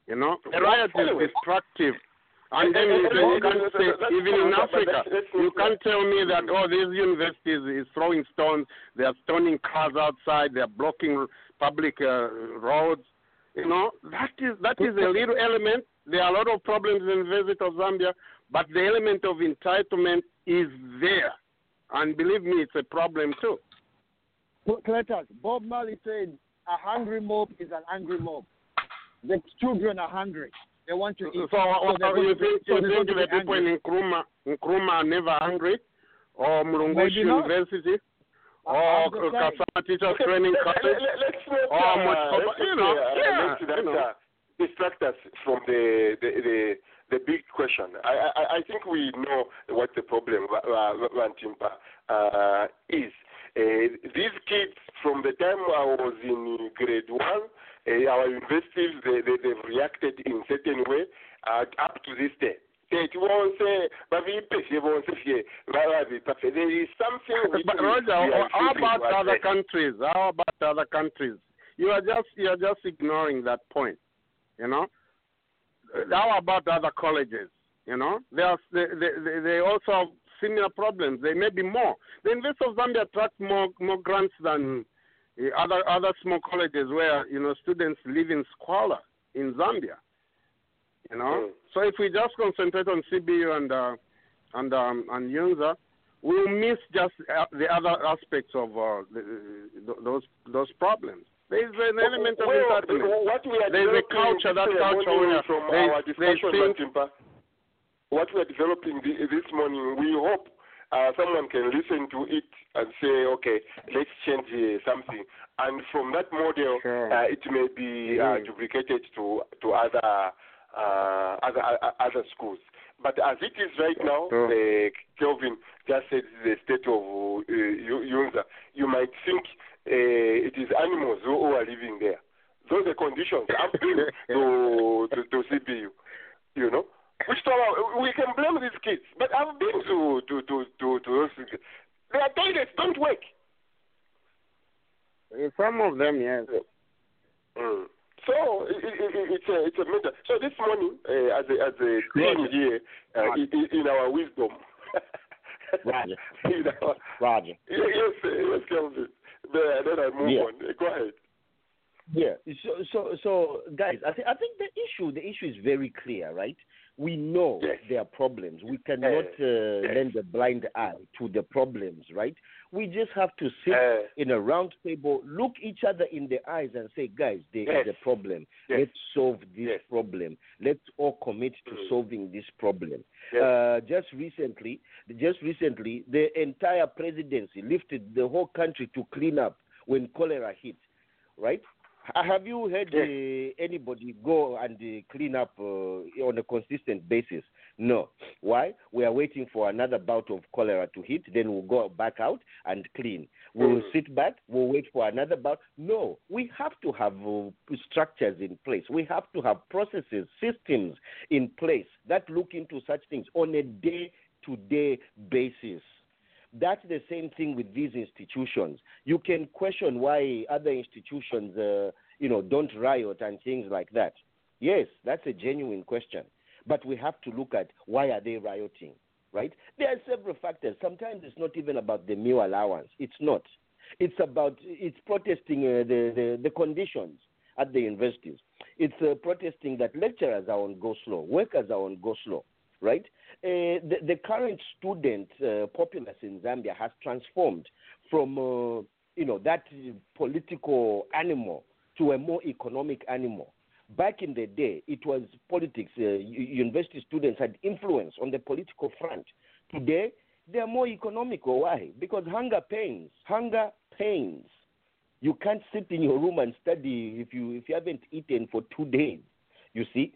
You know, a riot is destructive. And then you, you can't say, even in Africa, you can't tell me that, oh, these universities is throwing stones, they are stoning cars outside, they are blocking public uh, roads. You know, that is that is a little element. There are a lot of problems in the University of Zambia, but the element of entitlement is there. And believe me, it's a problem too. Cletus, Bob Marley said, a hungry mob is an angry mob. The children are hungry. They want to eat. So, uh, they're you going to be- think, so you think the people angry. in Nkrumah, Nkrumah are never hungry? Or Mulungushi Maybe not. University? Or just saying. Kasama Teachers Okay, Training let- College? let- let's not, Oh, uh, much- you know, uh, yeah, let you know. Distract us from the the, the the big question. I, I, I think we know what the problem, uh, uh, is. Uh, these kids, from the time I was in grade one, uh, our universities, they, they, they've reacted in certain way uh, up to this day. It won't say, but we pay, they won't say, there is something But Roger, how about other countries? How about other countries? You are just you are just ignoring that point. You know. How about other colleges? You know, they are they they, they also have similar problems. They may be more. The University of Zambia attracts more more grants than uh, other other small colleges where you know students live in squalor in Zambia. You know, Mm. so if we just concentrate on CBU and uh, and um, and UNZA, we'll miss just uh, the other aspects of uh, the, the, those those problems. There is an element of Well, entitlement. What we are There's a developing culture, that culture from they- our they discussion, think- what we are developing this morning, we hope uh, someone can listen to it and say, okay, let's change uh, something, and from that model, Sure. uh, it may be uh, duplicated to to other uh, other uh, other schools. But as it is right now, uh, Kelvin just said the state of uh. You might think uh, it is animals who, who are living there. Those are conditions. I've been to, to to CBU, you know. Which we can blame these kids, but I've been to to to to, to those. Their toilets don't work. Some of them, yes. Mm. So it, it, it, it's a it's a matter. So this morning, uh, as a as a team here, uh, in, in- in our wisdom, Roger. in our, Roger. yes, yes, yes, Kelvin. Then then I move Yeah. on. Go ahead. Yeah. So, so, so, guys, I think I think the issue the issue is very clear, right? We know Yes. there are problems. We cannot uh, yes. lend a blind eye to the problems, right? We just have to sit Uh, in a round table, look each other in the eyes, and say, guys, there is Yes. a problem. Let's solve this problem. Let's all commit to Mm. solving this problem. Uh, just recently, just recently, the entire presidency lifted the whole country to clean up when cholera hit, right? Ha- Have you heard uh, anybody go and uh, clean up uh, on a consistent basis? No. Why? We are waiting for another bout of cholera to hit, then we'll go back out and clean. We'll Mm. sit back, we'll wait for another bout. No, we have to have uh, structures in place. We have to have processes, systems in place that look into such things on a day to day basis. That's the same thing with these institutions. You can question why other institutions, uh, you know, don't riot and things like that. Yes, that's a genuine question. But we have to look at why are they rioting, right? There are several factors. Sometimes it's not even about the meal allowance. It's not. It's about it's protesting uh, the, the the conditions at the universities. It's uh, protesting that lecturers are on go slow, workers are on go slow, right? Uh, the, the current student uh, populace in Zambia has transformed from uh, you know that political animal to a more economic animal. Back in the day, it was politics. Uh, university students had influence on the political front. Today, they are more economical. Why? Because hunger pains. Hunger pains. You can't sit in your room and study if you if you haven't eaten for two days. You see.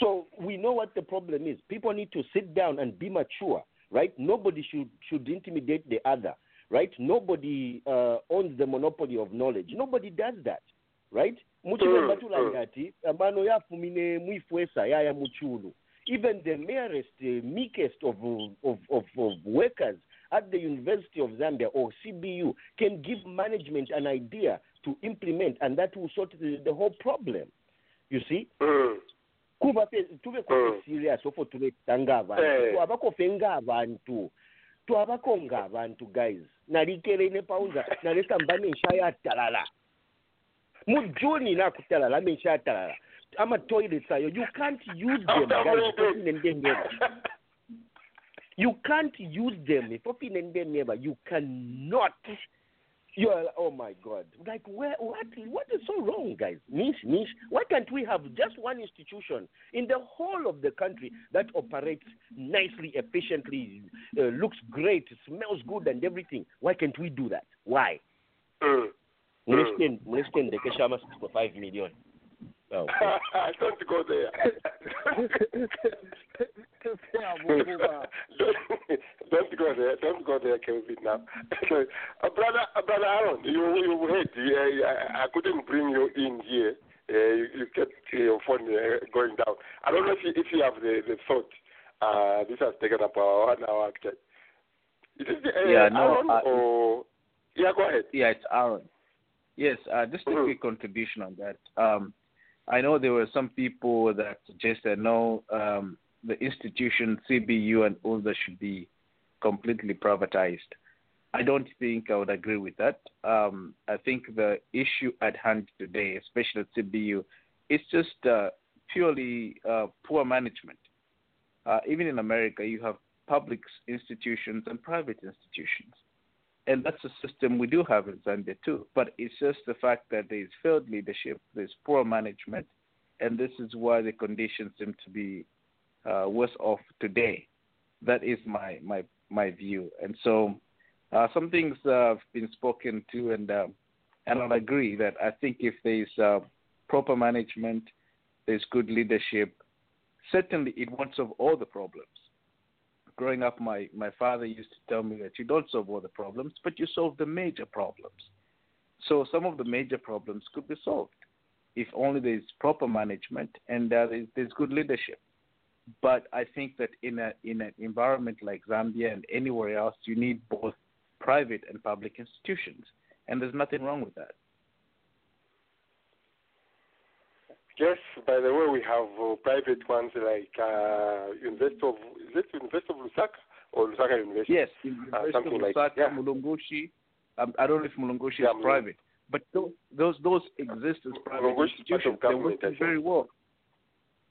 So we know what the problem is. People need to sit down and be mature, right? Nobody should should intimidate the other, right? Nobody uh, owns the monopoly of knowledge. Nobody does that, right? Mm, tulanga ati amano yafumine mwifwesa yaya muchulu even the merest uh, meekest of, of, of, of workers at the University of Zambia or CBU can give management an idea to implement, and that will sort the, the whole problem. You see? Mm. kuba pe tube kuba Mm. serious ofo tubetta ng'abantu Eh. twabako fe ng'abantu twabako ng'abantu guys nalikere ne pawuza naleka mba nenshayo atalala mu juni nakutalala menshayo atalala ama toilets ayo you can't use them After guys many Fofine ndengeba. you can't use them Fofine ndengeba. you cannot you're oh my God! Like, where? What? What is so wrong, guys? Niche, niche. Why can't we have just one institution in the whole of the country that operates nicely, efficiently, uh, looks great, smells good, and everything? Why can't we do that? Why? Mm. Let's spend, let's spend the Keshama for five million. Oh, Don't go there. don't, don't go there. Don't go there, Kelvin. Now, uh, brother, uh, brother Aaron, you you heard. Uh, I, I couldn't bring you in here. Uh, you, you kept your phone uh, going down. I don't know if you, if you have the, the thought. Uh, this has taken up our one hour actually. Is it uh, Yeah, no, Aaron uh, or yeah? Go ahead. Yeah, it's Aaron. Yes, uh, just a Mhm. quick contribution on that. Um, I know there were some people that suggested no, um, the institution CBU and ULDA should be completely privatized. I don't think I would agree with that. Um, I think the issue at hand today, especially at CBU, is just uh, purely uh, poor management. Uh, even in America, you have public institutions and private institutions and that's a system we do have in Zambia too. But it's just the fact that there's failed leadership, there's poor management, and this is why the conditions seem to be uh, worse off today. That is my my my view, and so Uh, some things uh, have been spoken to, and um, and I'll agree that I think if there's uh, proper management, there's good leadership, certainly it won't solve all the problems. Growing up, my, my father used to tell me that you don't solve all the problems, but you solve the major problems. So some of the major problems could be solved if only there's proper management and there's, there's good leadership. But I think that in a in an environment like Zambia and anywhere else, you need both private and public institutions, and there's nothing wrong with that. Yes, by the way, we have uh, private ones like uh, University of is it University of Lusaka or Lusaka University? Yes, uh, something of like Lusaka, yeah. Mulungushi. Um, I don't know if Mulungushi Yeah, is private, but those those, those exist as private Mulungushi is part of institutions. They work very well.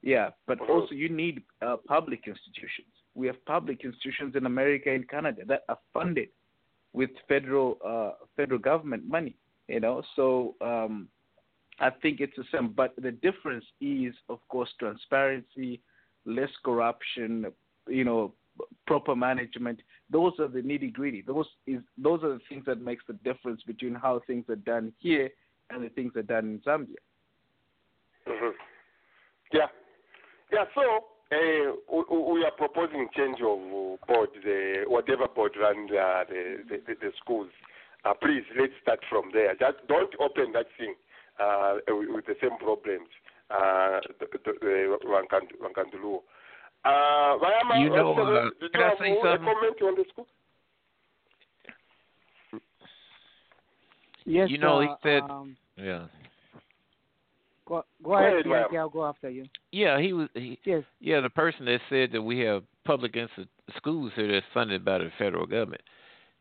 Yeah, but also you need uh, public institutions. We have public institutions in America and Canada that are funded with federal uh, federal government money. You know, so um, I think it's the same. But the difference is, of course, transparency, less corruption. You know, proper management. Those are the nitty gritty. Those is those are the things that makes the difference between how things are done here and the things are done in Zambia. Mhm. Yeah, yeah. So uh, we, we are proposing change of board, the whatever board runs uh, the, the, the the schools. Uh, please let's start from there. Just don't open that thing uh, with, with the same problems. Uh, the, the, the Wankand- Wankanduluo. Uh, Vayama, You know, uh, did can you I have say a something? comment on the school? Yes, You know, he uh, said- Um, Yeah. go, go Go ahead, ahead, I'll go after you. Yeah, he was. He, Yes. yeah, the person that said that we have public insti- schools here that's funded by the federal government.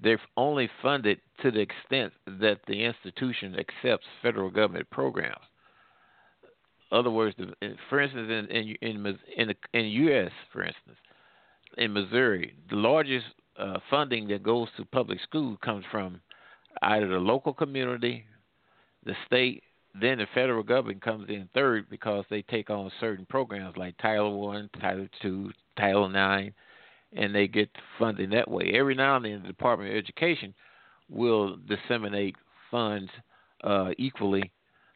They're only funded to the extent that the institution accepts federal government programs. Other words, for instance, in in in in, the, in U.S., for instance, in Missouri, the largest uh, funding that goes to public schools comes from either the local community, the state, then the federal government comes in third because they take on certain programs like Title One, Title Two, Title Nine, and they get funding that way. Every now and then, the Department of Education will disseminate funds uh, equally,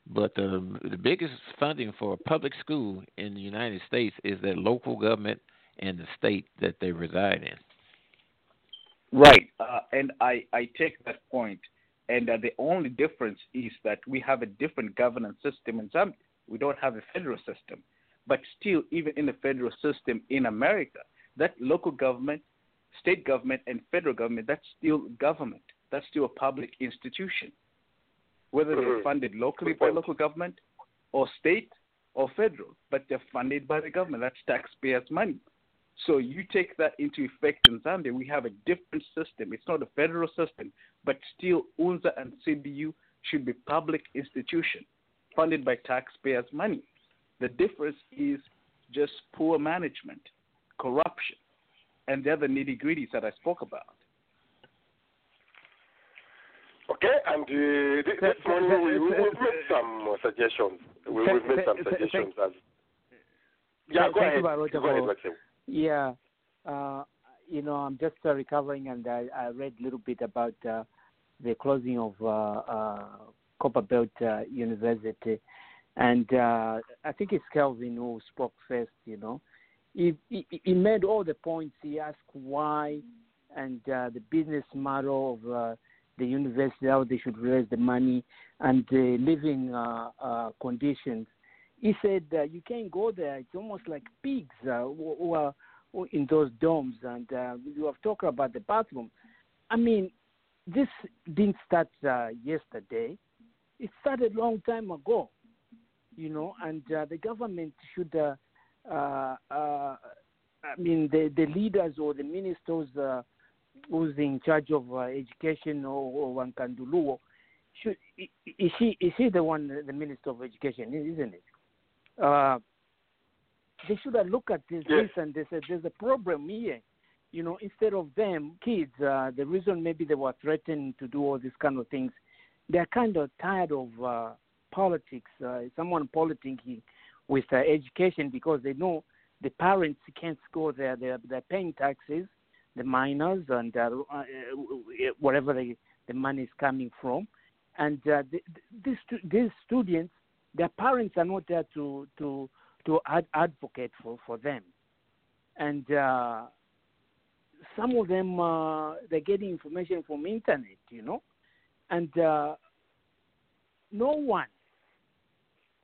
but the the biggest funding for a public school in the United States is that local government and the state that they reside in. Right, uh, and I, I take that point. and uh, the only difference is that we have a different governance system in Zambia. We don't have a federal system, but still, even in the federal system in America, that local government, state government, and federal government, that's still government. That's still a public institution, whether they're Mhm. funded locally by local government, or state, or federal, but they're funded by the government. That's taxpayers' money. So you take that into effect in Zambia, we have a different system. It's not a federal system, but still UNZA and CBU should be public institutions funded by taxpayers' money. The difference is just poor management, corruption, and the other nitty gritties that I spoke about. Okay, and uh, this, morning we, we, we've made some suggestions. We, we've made some suggestions as. Yeah, go ahead. you, Go ahead, Maxim. Yeah. Uh, you know, I'm just uh, recovering, and I, I read a little bit about uh, the closing of uh, uh, Copperbelt uh, University, and uh, I think it's Kelvin who spoke first. You know, he, he, made all the points. He asked why, and uh, the business model of uh, the university, how they should raise the money, and the living uh, uh, conditions. He said uh, you can't go there. It's almost like pigs uh, who, who are in those domes. And uh, you have talked about the bathroom. I mean, this didn't start uh, yesterday. It started a long time ago, you know. And uh, the government should, uh, uh, I mean, the the leaders or the ministers uh, who's in charge of uh, education or, or Wankanduluo, should is she is she the one the minister of education, isn't it? Uh, they should have looked at this, Yes. this and they said there's a problem here. You know, instead of them kids, uh, the reason maybe they were threatened to do all these kind of things, they're kind of tired of uh, politics. Uh, someone politicking with uh, education because they know the parents can't go there. They're, they're paying taxes. the minors and uh, uh, wherever the, the money is coming from. And uh, the, these these students, their parents are not there to to to ad- advocate for for them, and uh, some of them uh, they're getting information from internet, you know, and uh, no one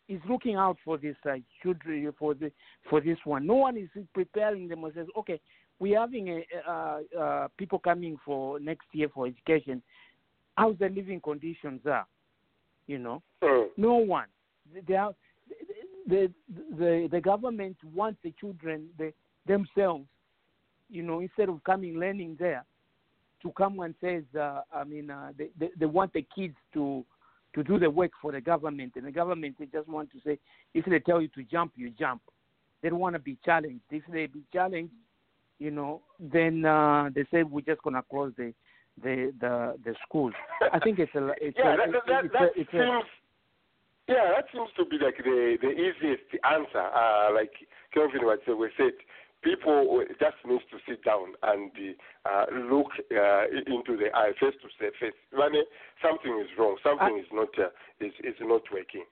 is looking out for this uh, children for the for this one. No one is preparing them and says, okay, we're having a, uh, uh, people coming for next year for education. How's the living conditions are? You know, Mm. no one. They are, the the the government wants the children they, themselves. You know, instead of coming learning there, to come and says, uh, I mean, uh, they, they they want the kids to to do the work for the government, and the government they just want to say, if they tell you to jump, you jump. They don't want to be challenged. If they be challenged, you know, then uh, they say we're just gonna close the the the, the schools. I think it's a it's yeah, a, that, that, it's that a, it's a, seems. Yeah, that seems to be like the the easiest answer. Uh, like Kelvin was we said, people just needs to sit down and uh, look uh, into the eye face to say face. Something is wrong, something is not uh, is is not working.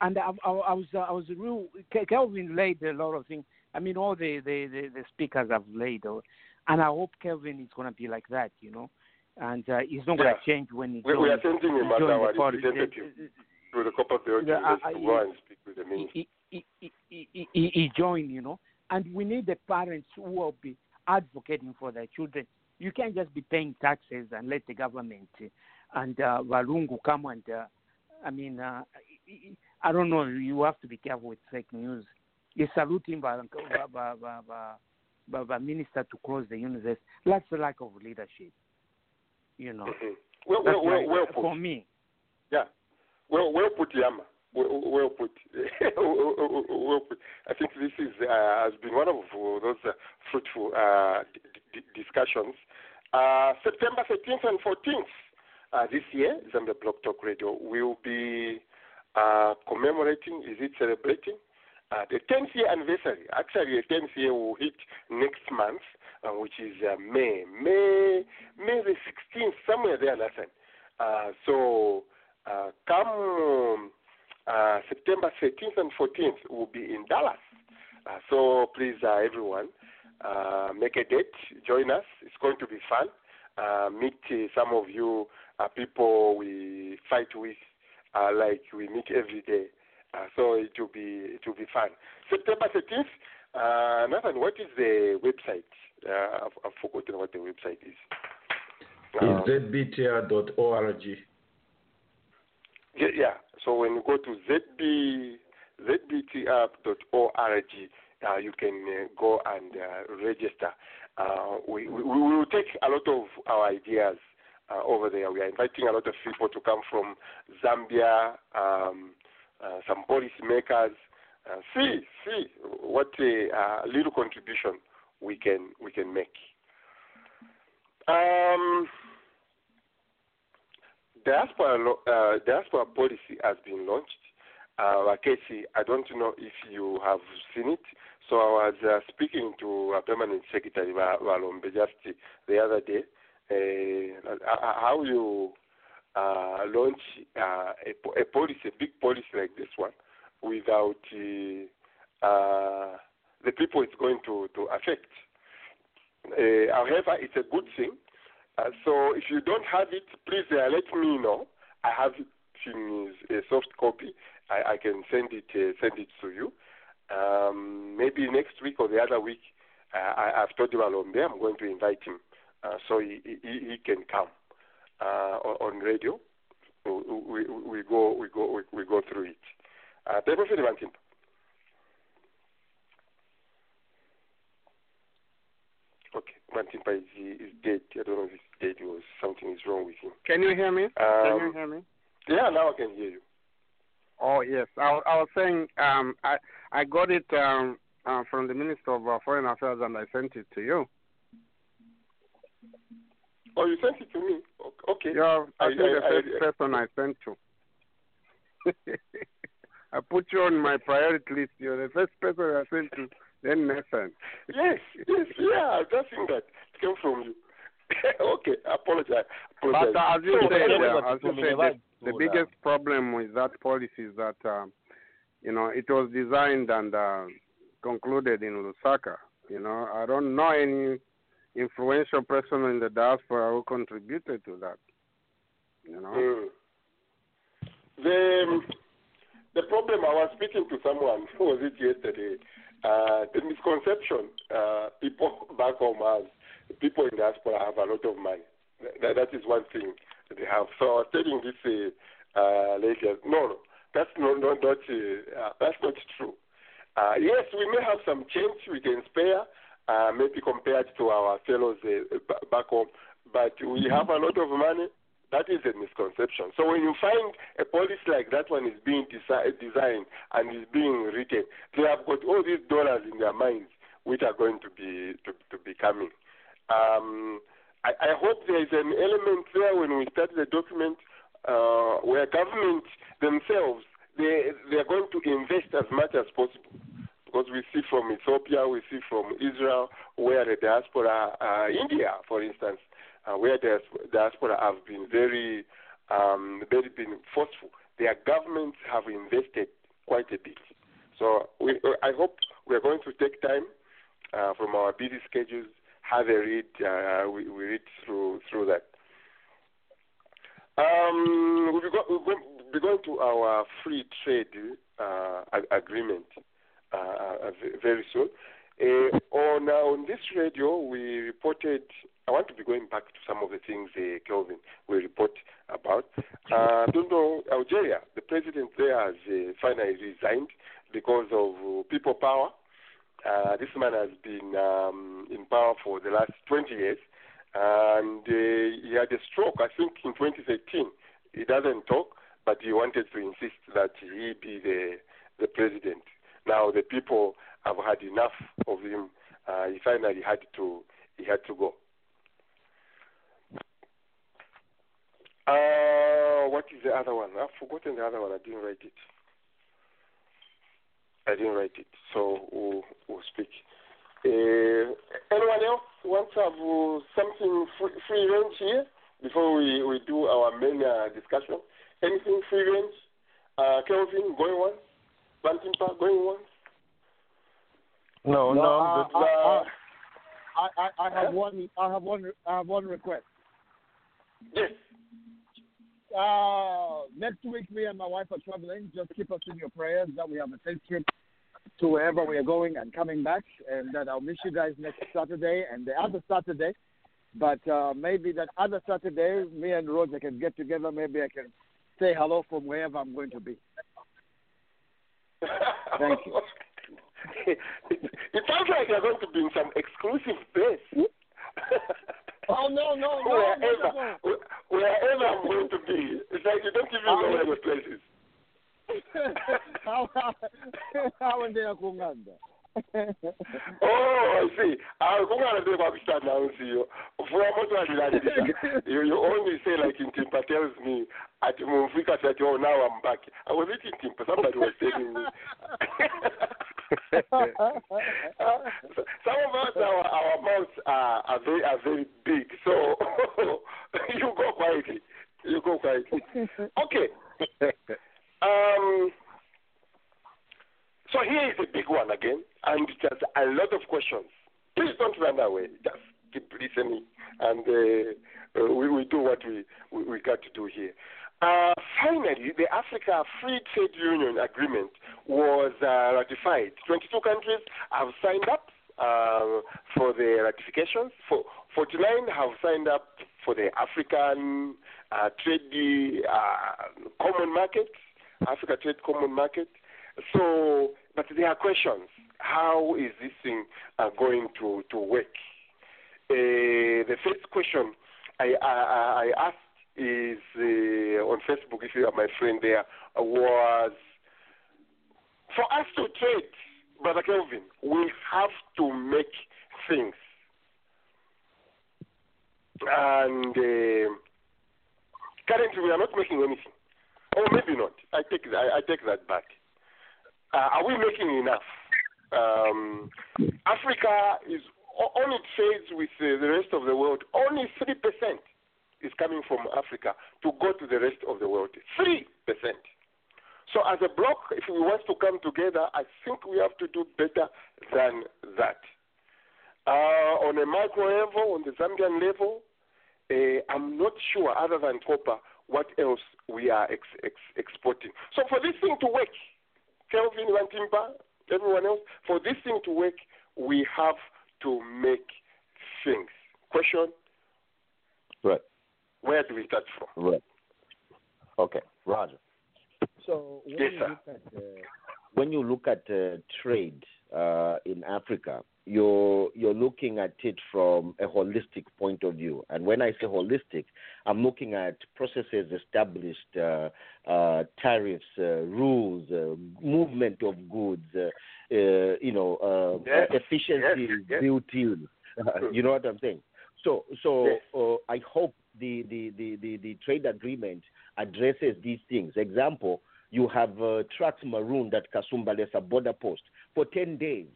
and I, I, I was uh, I was real. Kelvin laid a lot of things. I mean, all the the, the, the speakers have laid, and I hope Kelvin is going to be like that, you know. And uh, he's not going to change when he We, we are joins- sending him as joins our representative to the Copper Yeah, to go and speak with the minister. he, he, he, he, he, he join, you know. And we need the parents who will be advocating for their children. You can't just be paying taxes and let the government and uh, Walungu come and, uh, I mean, uh, I don't know. You have to be careful with fake news. You saluting by, by, by, by, by, by minister to close the university. That's the lack of leadership, you know. Mhm. Well, well, well, well for me. Yeah. Well, well put, Yama. Well, put. well put. I think this is uh, has been one of those uh, fruitful uh, d- discussions. Uh, September 13th and 14th uh, this year, Zambia Blog Talk Radio will be uh, commemorating, is it celebrating? The 10th year anniversary. Actually, the 10th year will hit next month, which is May. May May the 16th, somewhere there, Nathan. Uh, so come uh, September 13th and 14th, we'll be in Dallas. Uh, so please, uh, everyone, uh, make a date, join us. It's going to be fun. Uh, meet uh, some of you uh, people we fight with, uh, like we meet every day. Uh, so it will be it will be fun. September 13th. Uh, Nathan, what is the website? Uh, I've, I've forgotten what the website is. Um, It's zbtr.org. Yeah, yeah. So when you go to zb uh, you can uh, go and uh, register. Uh, we, we, we will take a lot of our ideas uh, over there. We are inviting a lot of people to come from Zambia, um, uh, some policy makers. Uh, see, see what a little contribution we can we can make. Um, diaspora uh, diaspora policy has been launched. Uh, Casey, I don't know if you have seen it. So I was uh, speaking to a permanent secretary Wa- Walombe just the other day. Uh, how you uh, launch uh, a, a policy, a big policy like this one, without uh, uh, the people it's going to, to affect. Uh, however, it's a good thing. Uh, so if you don't have it, please uh, let me know. I have it in a soft copy. I, I can send it uh, send it to you. Um, maybe next week or the other week. Uh, I, I've told Walombe I'm going to invite him uh, so he, he, he can come uh, on, radio. We, we, we go we go we, we go through it. Uh, Okay, Bantimpa is, dead. I don't know if he's dead or something is wrong with him. Can you hear me? Can you Um, hear me? Yeah, now I can hear you. Oh yes, I, I was saying um, I I got it um, uh, from the Minister of uh, Foreign Affairs and I sent it to you. Oh, you sent it to me. Okay. You're I, I- think I- the I- first person I sent to. I put you on my priority list. You're the first person I sent to Then Nathan. Yes, yes, yeah, I just think that it came from you. okay, I apologize. apologize. But uh, as you So, said, uh, as you said, the, the biggest problem with that policy is that um, you know it was designed and uh, concluded in Lusaka. You know, I don't know any influential person in the diaspora who contributed to that. You know. Mm. The the problem I was speaking to someone who was it yesterday. Uh, the misconception uh, people back home have people in diaspora have a lot of money. That, that is one thing they have. So I was telling this uh, uh, lady, no, no, that's not not, not uh, that's not true. Uh, yes, we may have some change we can spare, uh, maybe compared to our fellows uh, back home, but we have a lot of money. That is a misconception. So when you find a policy like that one is being desi- designed and is being written, they have got all these dollars in their minds, which are going to be to, to be coming. Um, I, I hope there is an element there when we start the document uh, where government themselves they they are going to invest as much as possible because we see from Ethiopia, we see from Israel, where the diaspora, uh, India, for instance, uh, where diaspora have been very, um, very been forceful. Their governments have invested quite a bit. So we, I hope we are going to take time uh, from our busy schedules, have a read, uh, we, we read through through that. Um, we'll, be go, we'll be going to our free trade uh, ag- agreement uh, uh, very soon. Uh, on uh, on this radio, we reported. I want to be going back to some of the things, uh, Kelvin, we report about. Uh, don't know Algeria. The president there has uh, finally resigned because of uh, people power. Uh, this man has been um, in power for the last 20 years, and uh, he had a stroke. I think in 2013. He doesn't talk, but he wanted to insist that he be the the president. Now the people have had enough of him. Uh, he finally had to he had to go. Uh, what is the other one? I've forgotten the other one. I didn't write it. I didn't write it, so we'll, we'll speak. Uh, anyone else wants to have uh, something free, free range here before we, we do our main uh, discussion? Anything free range? Uh, Kelvin, going on? Bantimpa, going on? No, no, uh, but, I, I, I, I have one. I have one. I have one request. Yes. Uh, next week, me and my wife are traveling. Just keep us in your prayers that we have a safe trip to wherever we are going and coming back, and that I'll miss you guys next Saturday and the other Saturday. But uh, maybe that other Saturday, me and Roger can get together. Maybe I can say hello from wherever I'm going to be. Thank you. it, it sounds like you're going to be in some exclusive place. Oh no no no wherever, no, no, no. wherever I'm going to be, it's like you don't even know where the place is. awendera kunganda oh, I see. Ah, kungalandeli kwakushanda usiyo. Ufuna moto alilandisa. You you only say like Intimpa tells me at Mumfika said, oh now I'm back. I was eating Timpa. Somebody was telling me. Some of us, our, our mouths are, are very are very big, so you go quietly. You go quietly. Okay. Um. So here is a big one again, and has a lot of questions. Please don't run away. Just keep listening, and uh, uh, we will do what we, we, got to do here. Uh, finally, the Africa Free Trade Union Agreement was uh, ratified. 22 countries have signed up uh, for the ratifications. For 49 have signed up for the African Trade Common Market, Africa Trade Common Market. So, but there are questions. How is this thing uh, going to, to work? Uh, the first question I, I, I asked is uh, on Facebook, if you are my friend there, was for us to trade, Brother Kelvin, we have to make things. And uh, currently, we are not making anything. Or maybe not. I take that, I take that back. Uh, are we making enough? um, Africa is on its trades with the rest of the world. Only three percent is coming from Africa to go to the rest of the world. Three percent. So as a bloc, if we want to come together, I think we have to do better than that. Uh, on a micro level, on the Zambian level, uh, I'm not sure, other than copper, what else we are ex- ex- exporting. So for this thing to work, Kelvin, Wantimba, everyone else, for this thing to work, we have to make things. Question? Right. Where do we start from? Right. Okay, Roger. So when Yes, you sir. look at uh, when you look at uh, trade uh, in Africa, you're you're looking at it from a holistic point of view. And when I say holistic, I'm looking at processes established, uh, uh, tariffs, uh, rules, uh, movement of goods, uh, uh, you know, uh, Yes, efficiency yes, yes. built in. you know what I'm saying? So, so Yes. uh, I hope the, the, the, the, the trade agreement addresses these things. Example, you have uh, trucks marooned at Kasumbalesa border post for 10 days,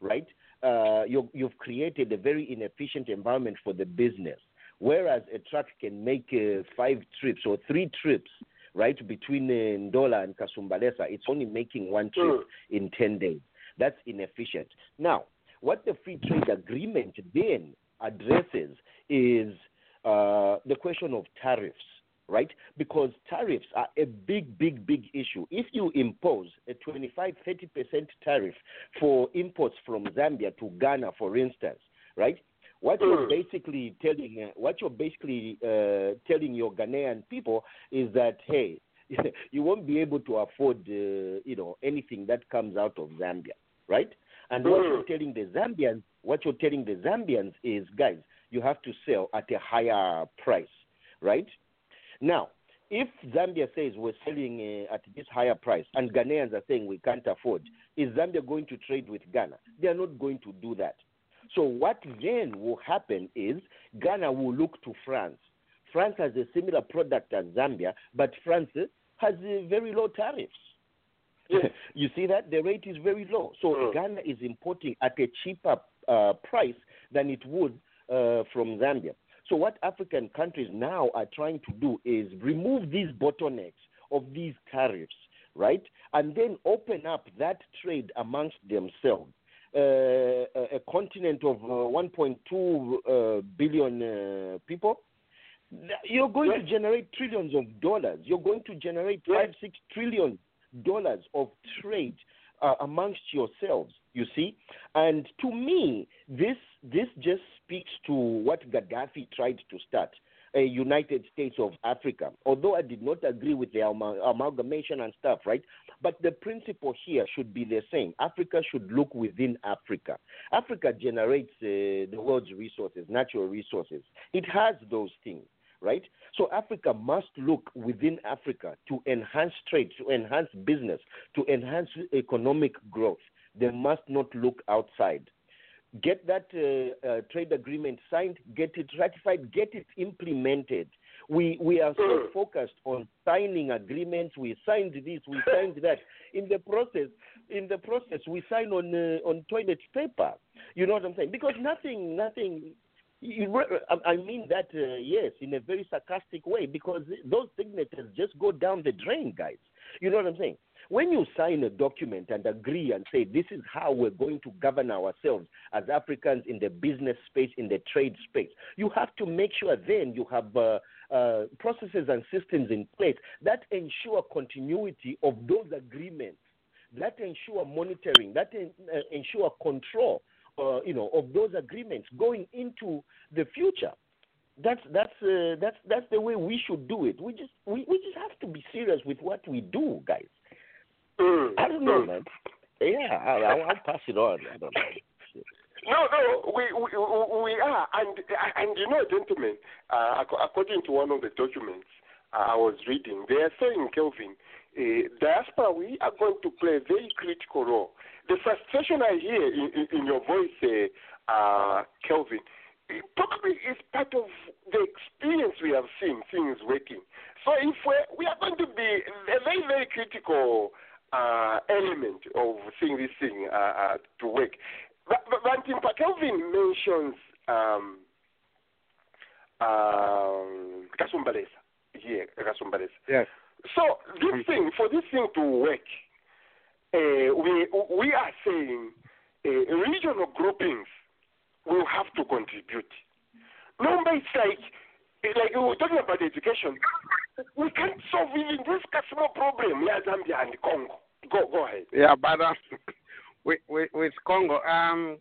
right? Uh, you, you've created a very inefficient environment for the business. Whereas a truck can make uh, five trips or three trips, right, between uh, Ndola and Kasumbalesa, it's only making one trip in 10 days. That's inefficient. Now, what the free trade agreement then addresses is uh, the question of tariffs, right? Because tariffs are a big, big, big issue. If you impose a 25, 30% tariff for imports from Zambia to Ghana, for instance, right? What you're Mm. basically telling, uh, what you're basically uh, telling your Ghanaian people is that hey, you won't be able to afford, uh, you know, anything that comes out of Zambia, right? And what you're telling the Zambians, what you're telling the Zambians is, guys, you have to sell at a higher price, right? Now, if Zambia says we're selling uh, at this higher price and Ghanaians are saying we can't afford, is Zambia going to trade with Ghana? They are not going to do that. So what then will happen is Ghana will look to France. France has a similar product as Zambia, but France has uh, very low tariffs. Yes. you see that the rate is very low. So Mm. Ghana is importing at a cheaper uh, price than it would uh, from Zambia. So what African countries now are trying to do is remove these bottlenecks of these tariffs, right, and then open up that trade amongst themselves. Uh, a, a continent of uh, 1.2 uh, billion uh, people, you're going to generate trillions of dollars. You're going to generate five, six trillion dollars of trade uh, amongst yourselves. You see, and to me, this this just speaks to what Gaddafi tried to start. A United States of Africa. Although I did not agree with the amalgamation and stuff, right? But the principle here should be the same. Africa should look within Africa. Africa generates uh, the world's resources, natural resources. It has those things right? So Africa must look within Africa to enhance trade, to enhance business, to enhance economic growth. They must not look outside. Get that uh, uh, trade agreement signed, get it ratified, get it implemented. We we are so focused on signing agreements. We signed this, we signed that. In the process, in the process, we sign on uh, on toilet paper. You know what I'm saying? Because nothing, nothing you, I mean that, uh, yes, in a very sarcastic way, because those signatures just go down the drain, guys. You know what I'm saying? When you sign a document and agree and say this is how we're going to govern ourselves as Africans in the business space, in the trade space, you have to make sure then you have uh, uh, processes and systems in place that ensure continuity of those agreements, that ensure monitoring, that en- uh, ensure control uh, you know, of those agreements going into the future. That's that's uh, that's that's the way we should do it. We just we, we just have to be serious with what we do, guys. Mm. I don't know, man. Yeah, I, I'll, I'll pass it on. I don't know. No, no, we, we we are, and and you know, gentlemen, uh, according to one of the documents uh, I was reading, they are saying, Kelvin, uh, diaspora, we are going to play a very critical role. The frustration I hear in, in, in your voice, uh, uh, Kelvin, it probably is part of the experience we have seen things working. So if we're, we are going to be a very, very critical uh, element of seeing this thing uh, uh, to work. But, but, but Timpa Kelvin mentions um, um, Kasumbalesa here, Kasumbalesa. Yes. So this thing, for this thing to work, uh, we we are saying uh, regional groupings will have to contribute. Number it's like like we were talking about education. We can't solve even this small problem here, Zambia and Congo. Go go ahead. Yeah, but uh, with, with with Congo, um,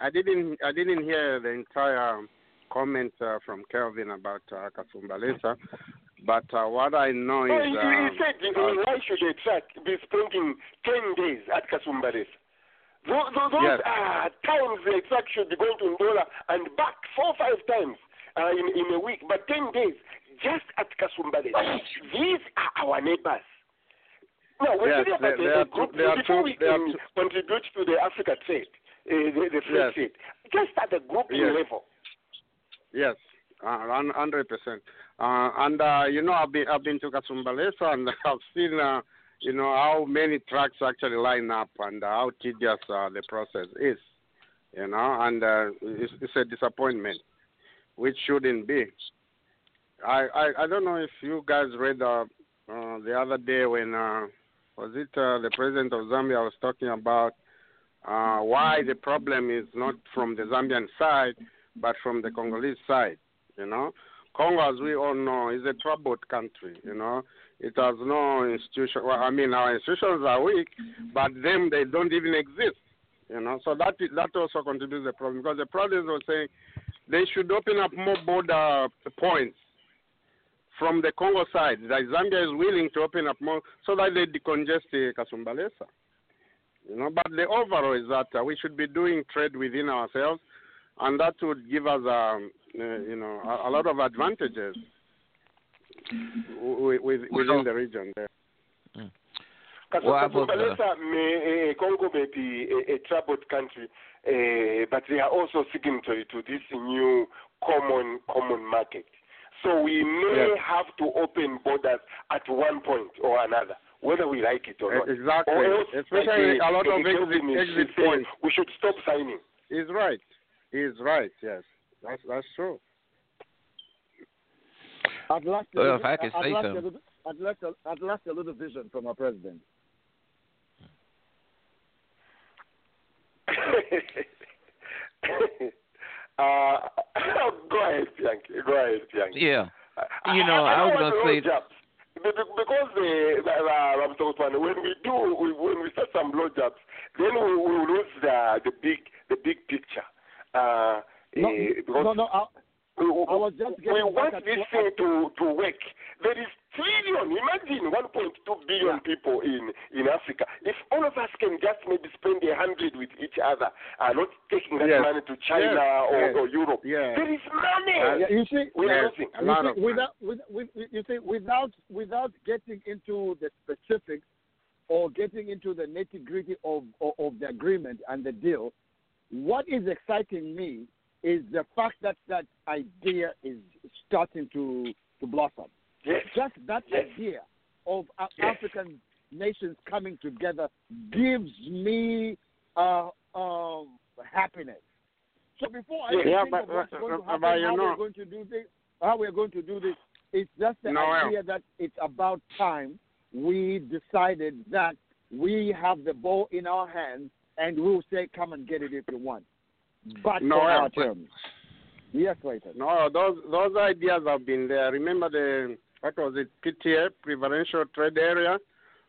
I didn't I didn't hear the entire comment uh, from Kelvin about uh, Kasumbalesa, but uh, what I know No, is he, um, he said uh, why should a track be spending ten days at Kasumbalesa? Those, those Yes. are times the track should be going to Ndola and back four or five times uh, in in a week, but ten days just at Kasumbalesa. These are our neighbors. No, we're Yes, they- the, they are the group two- they are before we two- contribute to the Africa trade, uh, the, the free Yes. trade. Just at the group Yes. level. Yes, uh, hundred percent. Uh, and uh, you know, I've been I've been to Kasumbalesa and I've seen uh, you know how many trucks actually line up and uh, how tedious uh, the process is. You know, and uh, it's, it's a disappointment, which shouldn't be. I, I I don't know if you guys read uh, uh, the other day when uh, was it uh, the president of Zambia was talking about uh, why the problem is not from the Zambian side but from the Congolese side. You know, Congo, as we all know, is a troubled country. You know, it has no institution. Well, I mean, our institutions are weak, but them they don't even exist. You know, so that that also contributes to the problem because the president was saying they should open up more border points from the Congo side. That Zambia is willing to open up more so that they decongest uh, Kasumbalesa. You know, but the overall is that uh, we should be doing trade within ourselves, and that would give us, um, uh, you know, a, a lot of advantages w- with, within the region there. Because Well, I was, uh, Kasumbalesa may, uh, Congo may be a, a troubled country, uh, but they are also signatory to this new common common market. So we may Yes. have to open borders at one point or another, whether we like it or not. Exactly. Or else, Especially like, a lot of Kelvin exit, exit saying, points. We should stop signing. He's right. He's right. Yes, that's that's true. I'd like to, Well, if I could I'd say like something. A little, I'd like a, I'd like a little vision from our president. uh, go ahead, Bianchi. Go ahead, Bianchi. Yeah. I- You know, I, I don't was gonna say- blowjobs. Be- be- because the, the, uh, I'm talking when we do we, when we start some blowjobs, then we we lose the the big the big picture. Uh, No, because no, no. I, we, we, I was just we want this what- thing to to work. There is trillion. Imagine 1.2 billion Yeah. people in in Africa. If all of us can just maybe spend a hundred with each other, uh, not taking that Yes. money to China Yes. or, Yes. or Europe, Yeah. there is money. yeah, you see, we are Yes. losing. A you lot see, of without, with, with, you see, without without getting into the specifics or getting into the nitty gritty of, of of the agreement and the deal, what is exciting me is the fact that that idea is starting to to blossom. Yes. Just that Yes. idea of uh, Yes. African nations coming together gives me uh, um, happiness. So before I Yeah, think but- of what's going to happen, how know- we're going to do this, how we're going to do this, it's just the Noel. idea that it's about time we decided that we have the ball in our hands and we'll say, come and get it if you want. But Noel, on our but- terms. Yes, Clayton. No, those those ideas have been there. Remember the what was it PTA preferential trade area?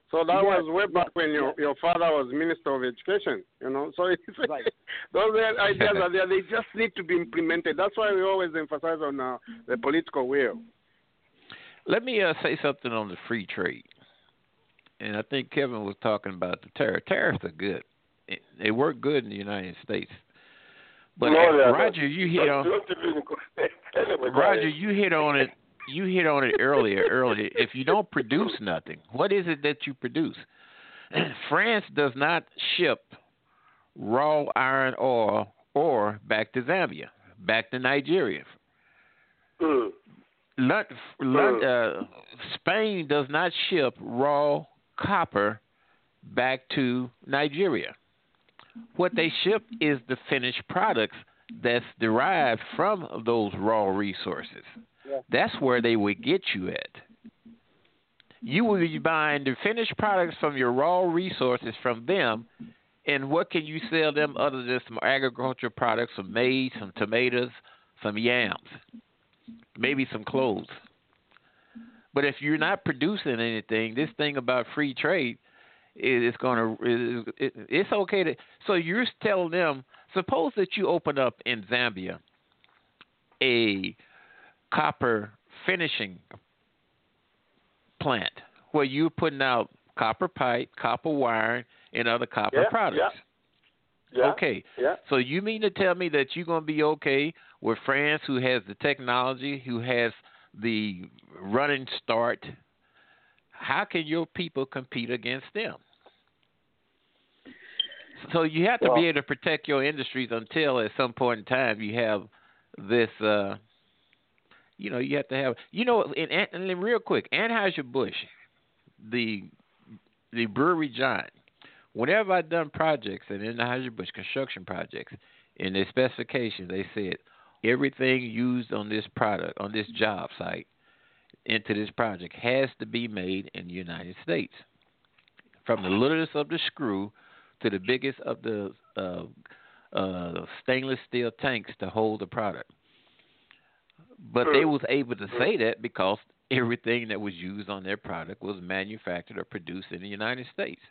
So that Yes, was way back yes, when your yes. your father was minister of education. You know, so it's, Right. those ideas are there. They just need to be implemented. That's why we always emphasize on uh, the political will. Let me uh, say something on the free trade. And I think Kevin was talking about the tariff. Tariffs are good. They- They work good in the United States. But uh, they are not. Roger, you hit on don't even go- anyway, go Roger, you hit on it. You hit on it earlier. Earlier, if you don't produce nothing, what is it that you produce? France does not ship raw iron ore ore back to Zambia, back to Nigeria. Mm. Lon- Lon- uh, Spain does not ship raw copper back to Nigeria. What they ship is the finished products that's derived from those raw resources. Yeah. That's where they would get you at. You will be buying the finished products from your raw resources from them, and what can you sell them other than some agricultural products, some maize, some tomatoes, some yams, maybe some clothes. But if you're not producing anything, this thing about free trade is going to it, it's okay to so you're telling them suppose that you open up in Zambia a copper finishing plant where you're putting out copper pipe, copper wire, and other copper Yeah, products. Yeah. Okay. Yeah. So you mean to tell me that you're going to be okay with France, who has the technology, who has the running start? How can your people compete against them? So you have to Well- be able to protect your industries until at some point in time you have this. uh You know, you have to have. You know, and, and, and real quick, Anheuser Busch, the the brewery giant. Whenever I've done projects at Anheuser Busch construction projects, in their specifications they said everything used on this product on this job site into this project has to be made in the United States. From the littlest of the screw to the biggest of the uh, uh, stainless steel tanks to hold the product. But they was able to say that because everything that was used on their product was manufactured or produced in the United States.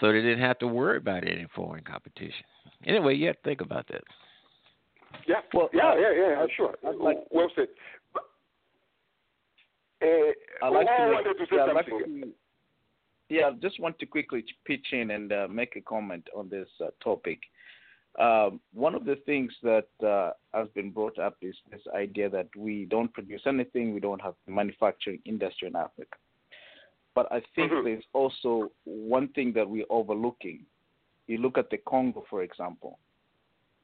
So they didn't have to worry about any foreign competition. Anyway, you have to think about that. Yeah. Well, yeah, uh, yeah, yeah, sure. Like- well said. Uh, I'd like to, to yeah, like to- yeah, just want to quickly pitch in and uh, make a comment on this uh, topic. Um, one of the things that uh, has been brought up is this idea that we don't produce anything, we don't have manufacturing industry in Africa. But I think Mhm. there's also one thing that we're overlooking. You look at the Congo, for example.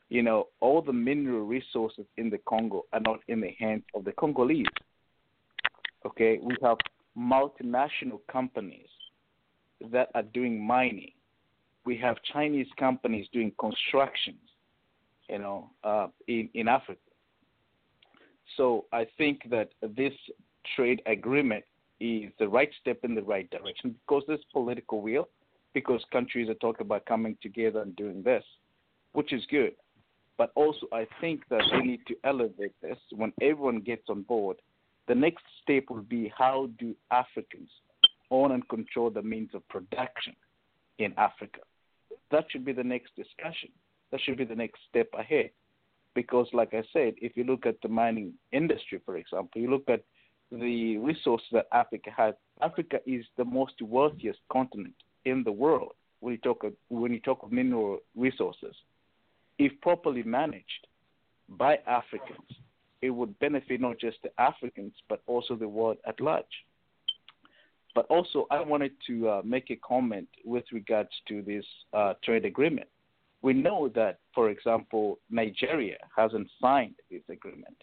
You know, all the mineral resources in the Congo are not in the hands of the Congolese. Okay, we have multinational companies that are doing mining. We have Chinese companies doing constructions, you know, uh, in in Africa. So I think that this trade agreement is the right step in the right direction because there's political will, because countries are talking about coming together and doing this, which is good. But also, I think that we need to elevate this when everyone gets on board. The next step will be how do Africans own and control the means of production in Africa? That should be the next discussion. That should be the next step ahead. Because, like I said, if you look at the mining industry, for example, you look at the resources that Africa has. Africa is the most wealthiest continent in the world when you talk of, when you talk of mineral resources. If properly managed by Africans, it would benefit not just the Africans but also the world at large. But also, I wanted to uh, make a comment with regards to this uh, trade agreement. We know that, for example, Nigeria hasn't signed this agreement.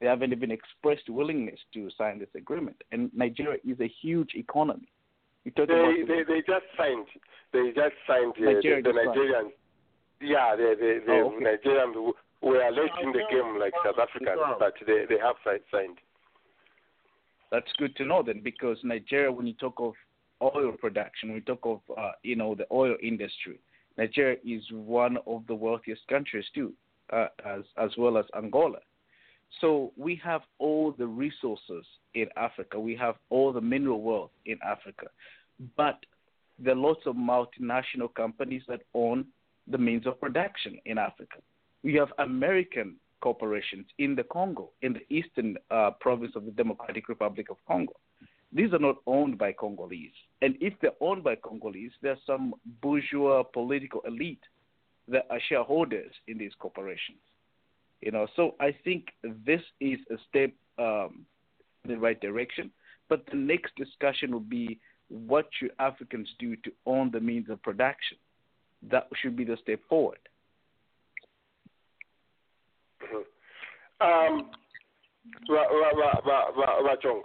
They haven't even expressed willingness to sign this agreement. And Nigeria is a huge economy. They, about they they just signed. They just signed uh, Nigeria the, the just signed. Nigerians. Yeah, the the, the Oh, okay. Nigerians were late in the game like South Africans, but they they have signed. That's good to know then, because Nigeria, when you talk of oil production, when you talk of uh, you know the oil industry, Nigeria is one of the wealthiest countries too, uh, as as well as Angola. So we have all the resources in Africa. We have all the mineral wealth in Africa, but there are lots of multinational companies that own the means of production in Africa. We have American corporations in the Congo, in the eastern uh, province of the Democratic Republic of Congo. These are not owned by Congolese. And if they're owned by Congolese, there's some bourgeois political elite that are shareholders in these corporations. You know, so I think this is a step um, in the right direction. But the next discussion will be what should Africans do to own the means of production? That should be the step forward. Um, Ra- Ra- Ra- Ra- Ra- Rachong,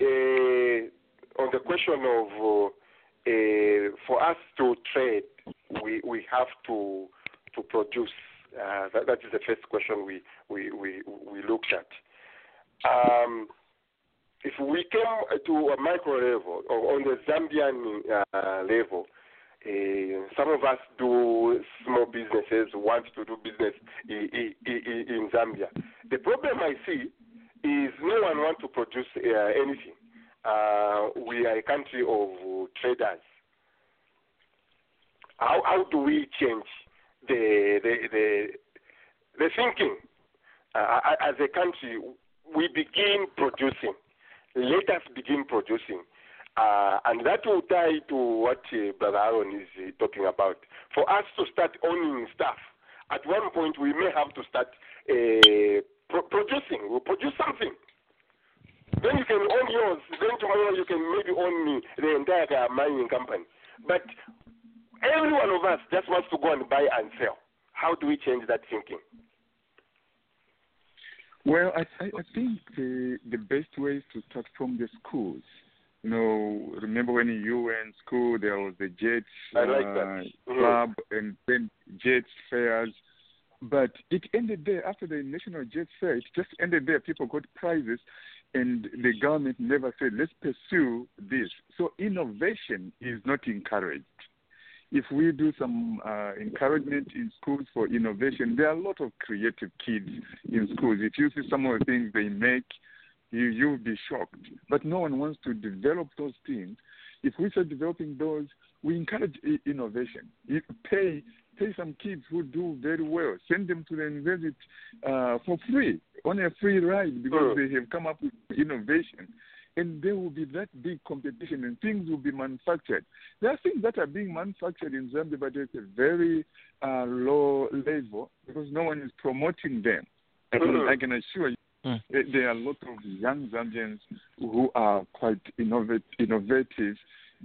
uh, on the question of uh, for us to trade, we we have to to produce. Uh, that, that is the first question we we we, we looked at. Um, if we came to a micro level or on the Zambian uh, level, uh, some of us do small businesses, want to do business in, in, in Zambia. The problem I see is no one wants to produce uh, anything. Uh, we are a country of traders. How, how do we change the the the, the thinking? Uh, as a country, we begin producing. Let us begin producing. Uh, and that will tie to what uh, Brother Aaron is uh, talking about. For us to start owning stuff, at one point we may have to start uh, pro- producing. We'll produce something. Then you can own yours. Then tomorrow you can maybe own the entire mining company. But every one of us just wants to go and buy and sell. How do we change that thinking? Well, I, I, think the the best way is to start from the schools. You know, remember when you were in school, there was the Jets I like uh. Mhm. club and then Jets fairs. But it ended there after the National Jets Fair. It just ended there. People got prizes, and the government never said, let's pursue this. So innovation is not encouraged. If we do some uh, encouragement in schools for innovation, there are a lot of creative kids in schools. If you see some of the things they make, you you'll be shocked. But no one wants to develop those things. If we start developing those, we encourage innovation. You pay pay some kids who do very well, send them to the university uh, for free on a free ride because they have come up with innovation. And there will be that big competition, and things will be manufactured. There are things that are being manufactured in Zambia, but at a very uh, low level because no one is promoting them. I can, I can assure you, Mm. there are a lot of young Zambians who are quite innovat- innovative,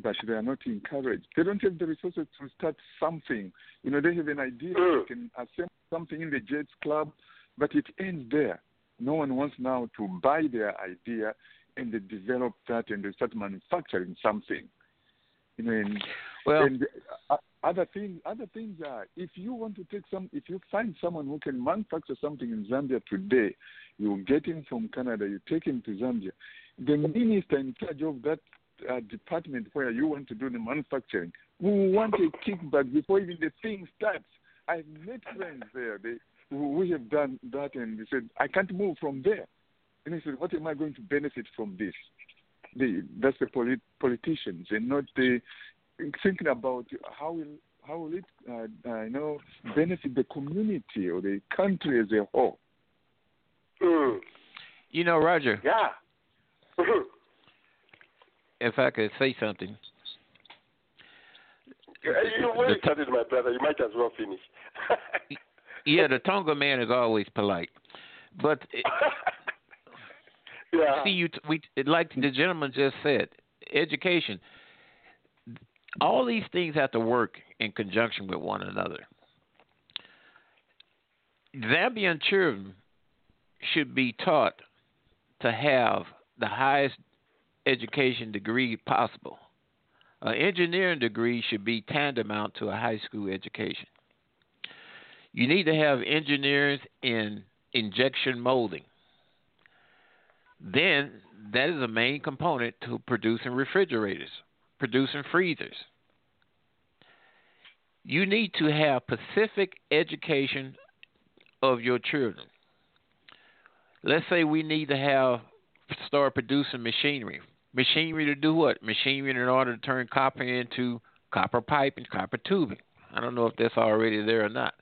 but they are not encouraged. They don't have the resources to start something. You know, they have an idea, they can assemble something in the Jets Club, but it ends there. No one wants now to buy their idea and they develop that and they start manufacturing something. Know, and, Well- and uh, other things, other things are if you want to take some, if you find someone who can manufacture something in Zambia today, you get him from Canada, you take him to Zambia. The minister in charge of that uh, department where you want to do the manufacturing will want a kickback before even the thing starts. I've met friends there. They who who have done that, and they said, "I can't move from there." And I said, "What am I going to benefit from this?" The, that's the polit- politicians, and not the thinking about how will how will it uh, uh, you know benefit the community or the country as a whole. You know, Roger, Yeah. if I could say something. you already started, my brother. You might as well finish. Yeah, the Tonga man is always polite, but yeah. see, you we like the gentleman just said, education. All these things have to work in conjunction with one another. Zambian children should be taught to have the highest education degree possible. An engineering degree should be tantamount to a high school education. You need to have engineers in injection molding. Then that is a main component to producing refrigerators, producing freezers. You need to have specific education of your children. Let's say we need to have start producing machinery. Machinery to do what? Machinery in order to turn copper into copper pipe and copper tubing. I don't know if that's already there or not.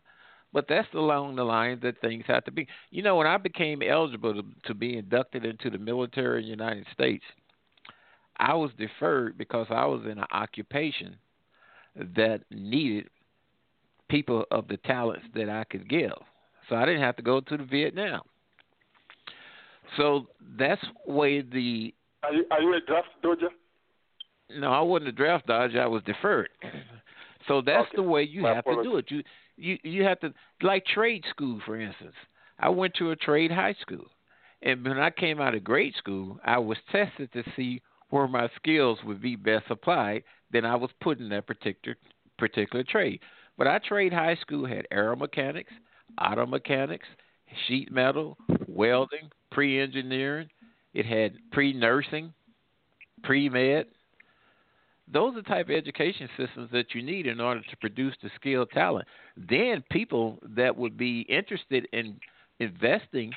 But that's along the lines that things have to be. You know, when I became eligible to, to be inducted into the military in the United States, I was deferred because I was in an occupation that needed people of the talents that I could give. So I didn't have to go to the Vietnam. So that's way the Are you, are you a draft dodger? no, I wasn't a draft dodger. I was deferred. So that's Okay. the way you My have to do it. You you you have to like trade school, for instance. I went to a trade high school, and when I came out of grade school, I was tested to see where my skills would be best applied, then I was put in that particular particular trade. But our trade high school had aero mechanics, auto mechanics, sheet metal, welding, pre engineering. It had pre nursing, pre med. Those are the type of education systems that you need in order to produce the skilled talent. Then people that would be interested in investing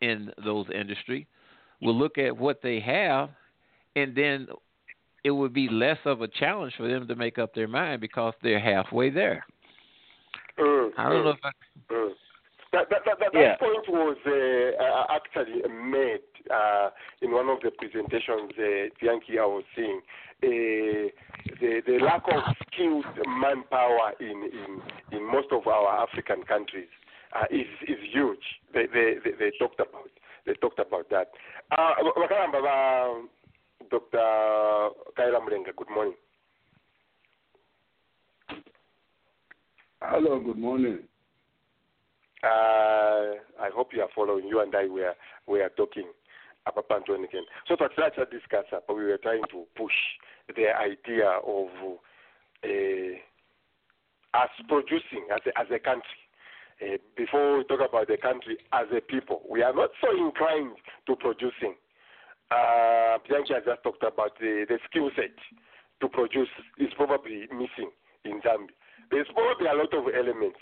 in those industry will look at what they have and then it would be less of a challenge for them to make up their mind because they're halfway there. Mm, I don't mm, know if I, mm. That, that, that, that, Yeah. point was uh, uh, actually made uh, in one of the presentations, uh, Bianchi, I was seeing. Uh, the, the lack of skilled manpower in, in, in most of our African countries uh, is, is huge. They, they, they, they talked about they talked about that. Uh, uh, Dr. Kaila Mulenga, good morning. Hello, good morning. Uh, I hope you are following. You and I were we are talking about Pantone again. So to such a discuss, but we were trying to push the idea of uh, us producing as a, as a country. Uh, before we talk about the country as a people, we are not so inclined to producing. Uh, has just talked about the, the skill set to produce is probably missing in Zambia. There's probably a lot of elements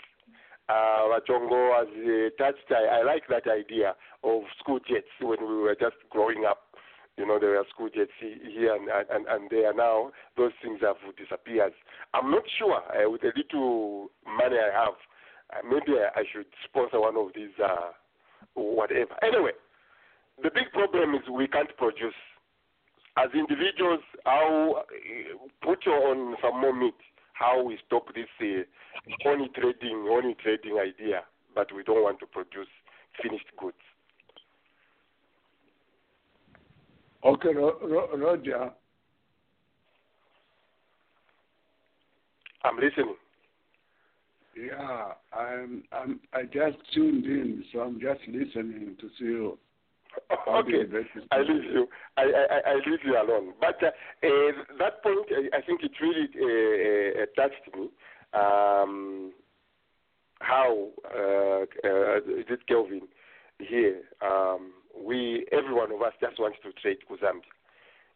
uh, Wachongo has uh, touched. I, I like that idea of school jets when we were just growing up. You know, there were school jets here and, and, and there now. Those things have disappeared. I'm not sure. Uh, with the little money I have, uh, maybe I, I should sponsor one of these, uh, whatever. Anyway, the big problem is we can't produce. As individuals, how uh, put you on some more meat. How we stop this uh, honey trading, honey trading idea, but we don't want to produce finished goods. Okay, Ro- Ro- Roger. I'm listening. Yeah, I'm. I'm. I just tuned in, so I'm just listening to see you. how the okay, I leave you. I, I, I leave you alone. But uh, uh, that point, I, I think it really uh, uh, touched me. Um, how uh, uh, it Kelvin here? Um, we, every one of us, just wants to trade Kuzambi.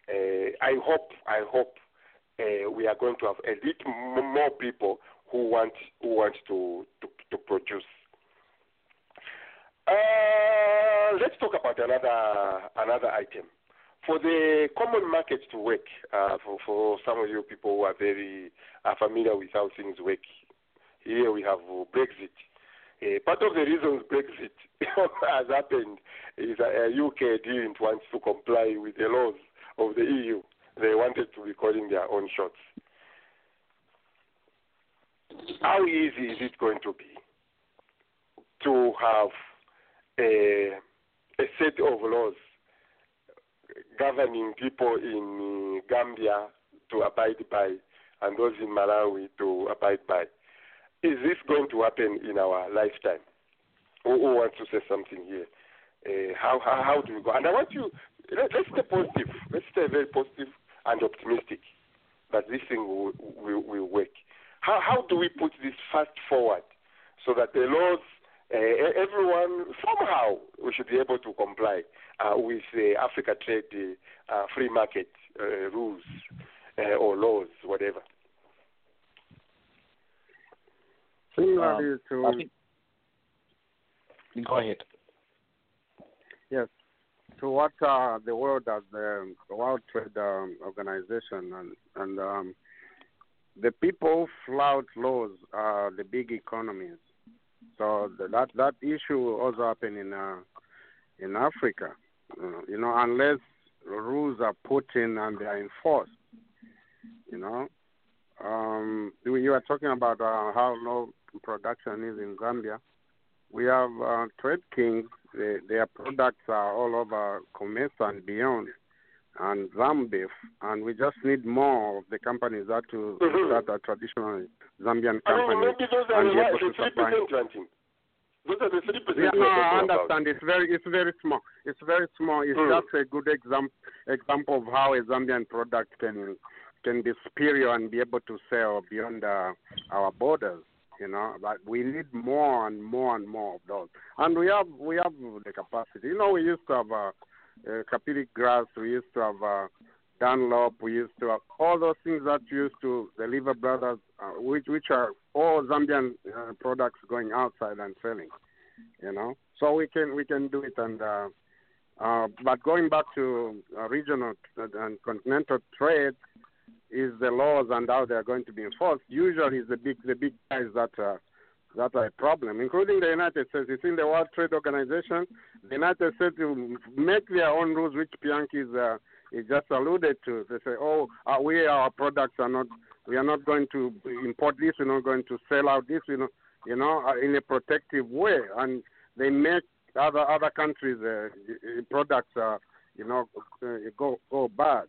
Uh, I hope, I hope uh, we are going to have a little m- more people who want who want to to, to produce. Uh, let's talk about another another item. For the common market to work, uh, for, for some of you people who are very uh, familiar with how things work, here we have Brexit. Uh, part of the reasons Brexit has happened is that uh, UK didn't want to comply with the laws of the EU. They wanted to be calling their own shots. How easy is it going to be to have a, a set of laws governing people in uh, Gambia to abide by and those in Malawi to abide by? Is this going to happen in our lifetime? Who, who wants to say something here? Uh, how, how how do we go? And I want you let, let's stay positive. Let's stay very positive and optimistic that this thing will, will, will work. How how do we put this fast forward so that the laws, uh, everyone somehow we should be able to comply uh, with the Africa Trade uh, Free Market uh, rules uh, or laws, whatever. Similarly to I think- Go ahead. yes, to what uh, the world as the World Trade um, Organization and and um, the people flout laws are the big economies. So that that issue also happen in uh, in Africa. Uh, you know, unless rules are put in and they are enforced. You know, um, you are talking about uh, how low production is in Zambia. We have uh, trade kings. They, their products are all over commerce and beyond, and Zambeef. And we just need more of the companies that to Mhm. that are traditional Zambian I mean, companies maybe those are and the be able right, to the three percent ranking. Those are the three percent. Yeah, no, I about. understand. It's very, it's very small. It's very small. It's Mm. just a good example example of how a Zambian product can can be superior and be able to sell beyond uh, our borders. You know, but we need more and more and more of those. And we have we have the capacity. You know, we used to have uh, uh, Kapiri Glass. We used to have uh, Dunlop. We used to have all those things that used to the Lever Brothers, uh, which which are all Zambian uh, products going outside and selling. You know, so we can we can do it. And uh, uh, but going back to uh, regional and continental trade, is the laws and how they are going to be enforced. Usually, is the big the big guys that uh, that are a problem, including the United States. It's in the World Trade Organization. The United States will make their own rules, which Bianchi is, uh, is just alluded to. They say, "Oh, uh, we our products are not. We are not going to import this. We're not going to sell out this. You know, you know, uh, in a protective way." And they make other other countries' uh, products, you know, go go bad.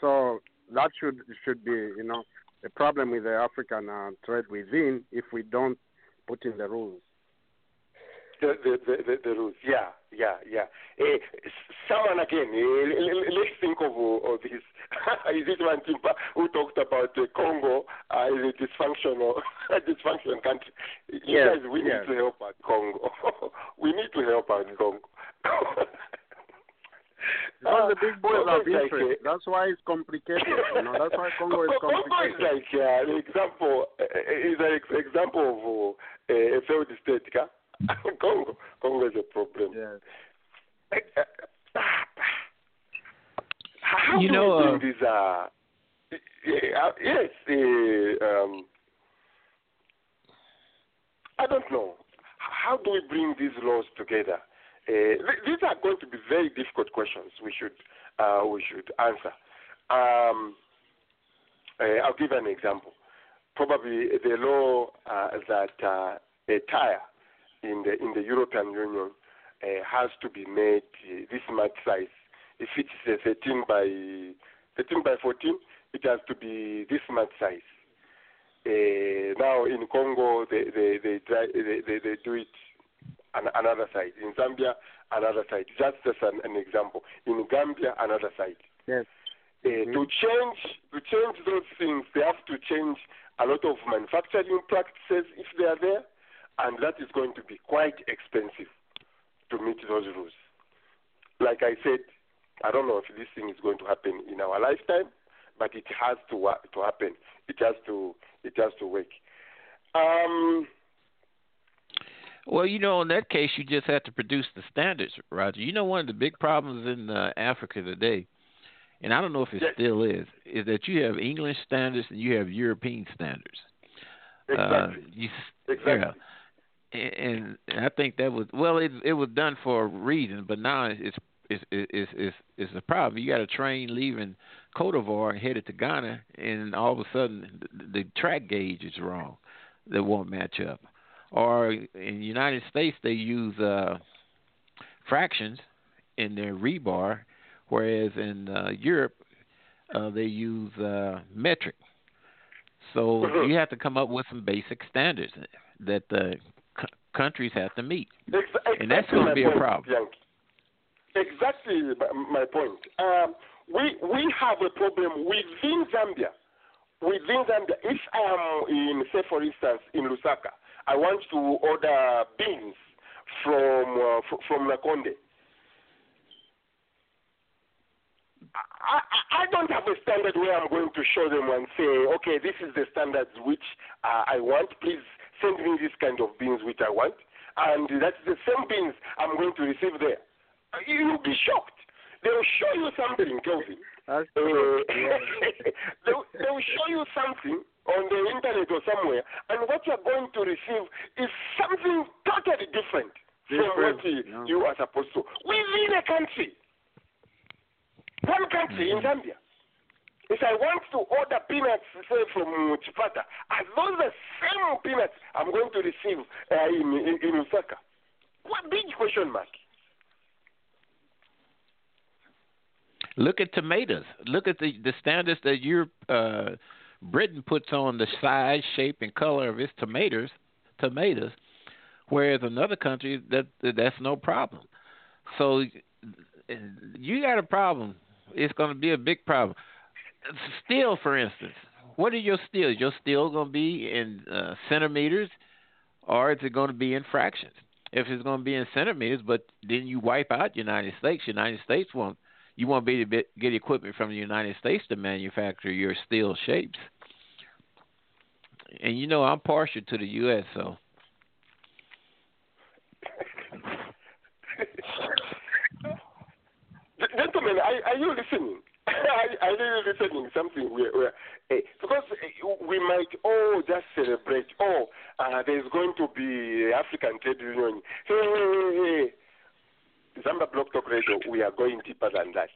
So that should should be, you know, a problem with the African trade within if we don't put in the rules. The, the, the, the, rules, yeah, yeah, yeah. Uh, someone again, uh, let's think of, uh, of this. is it one Timpa who talked about uh, Congo uh, as a dysfunctional, dysfunctional country? You Yes, guys, we yes. need to help out Congo. we need to help out Congo. Because the big boys are have is like. That's why it's complicated. You know, that's why Congo is Congo is complicated. like uh, an example. Uh, is an ex- example of uh, a failed state. Ka? Congo, Congo is a problem. Yes. How You do know, we uh, bring these? Uh, uh, yes, uh, um, I don't know. How do we bring these laws together? Uh, th- these are going to be very difficult questions. We should uh, we should answer. Um, uh, I'll give an example. Probably the law uh, that uh, a tire in the in the European Union uh, has to be made this much size. If it's uh, 13 by 13 by 14, it has to be this much size. Now in Congo, they they they, they, they, they do it an, another side. In Zambia, another side. Just as an, an example. In Gambia, another side. Yes. Uh, To change to change those things, they have to change a lot of manufacturing practices if they are there, and that is going to be quite expensive to meet those rules. Like I said, I don't know if this thing is going to happen in our lifetime, but it has to to happen. It has to it has to work. Um, Well, you know, in that case, you just have to produce the standards, Roger. You know, one of the big problems in uh, Africa today, and I don't know if it still is, is that you have English standards and you have European standards. exactly. Uh, you, exactly. yeah. And, and I think that was well, it it was done for a reason, but now it's it's it's it's it's a problem. You got a train leaving Cote d'Ivoire and headed to Ghana, and all of a sudden the, the track gauge is wrong. That won't match up. Or in the United States, they use uh, fractions in their rebar, whereas in uh, Europe uh, they use uh, metric. So Mhm. you have to come up with some basic standards that the c- countries have to meet. Ex- And that's gonna my be a problem. Exactly my- my point. Um, we we have a problem within Zambia. Within Zambia, if I am in, say, for instance, in Lusaka, I want to order beans from uh, fr- from Nakonde. I, I I don't have a standard where I'm going to show them and say, okay, this is the standards which uh, I want. Please send me this kind of beans which I want, and that's the same beans I'm going to receive there. Uh, You'll be shocked. They'll show you something, Kelvin. Uh, they'll, they'll show you something on the internet or somewhere, and what you're going to receive is something totally different, from what you, yeah. you are supposed to within a country. One country in Zambia. If I want to order peanuts, say from Chipata, are those the same peanuts I'm going to receive uh, in, in in Lusaka? What big question mark? Look at tomatoes. Look at the the standards that Europe, uh, Britain puts on the size, shape, and color of its tomatoes. Tomatoes, Whereas another country that that's no problem. So you got a problem. It's going to be a big problem. Steel, for instance, what are your steels? Your steel going to be in uh, centimeters, or is it going to be in fractions? If it's going to be in centimeters, but then you wipe out United States. United States won't. You won't be to get equipment from the United States to manufacture your steel shapes. And you know I'm partial to the U.S., so. Gentlemen, are, are you listening? are you listening? Something eh, because eh, we might all just celebrate. Oh, uh, there's going to be African Trade Union. Hey, hey, hey, hey. Zambia Blog Talk Radio. We are going deeper than that.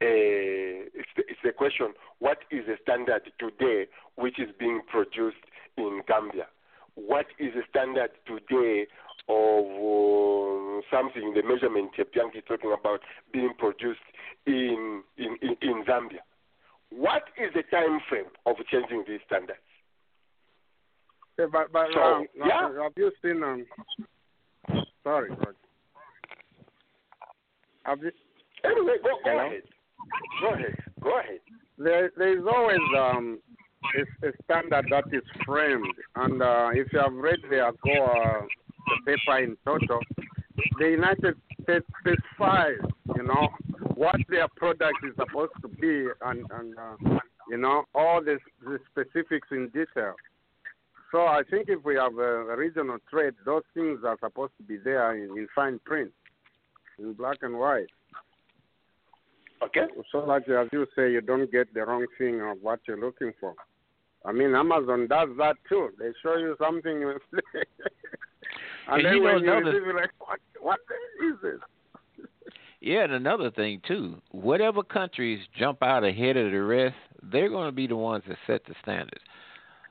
Uh, it's, the, it's the question: What is the standard today, which is being produced in Gambia? What is the standard today of uh, something, the measurement Bianchi is talking about being produced in, in, in, in Zambia. What is the time frame of changing these standards? Yeah, but, but So, um, yeah. have you seen? Um, sorry, Roger. Have you? Anyway, go, go ahead. Go ahead. Go ahead. There, there is always um, a, a standard that is framed, and uh, if you have read the AGOA the paper in total, the United States specifies, you know, what their product is supposed to be, and and uh, you know all the, the specifics in detail. So I think if we have a, a regional trade, those things are supposed to be there in, in fine print, in black and white. Okay. So that, as you say, you don't get the wrong thing of what you're looking for. I mean, Amazon does that too. They show you something, and, And then you when you receive it, like, what, what is this? Yeah, and another thing too, whatever countries jump out ahead of the rest, they're going to be the ones that set the standards.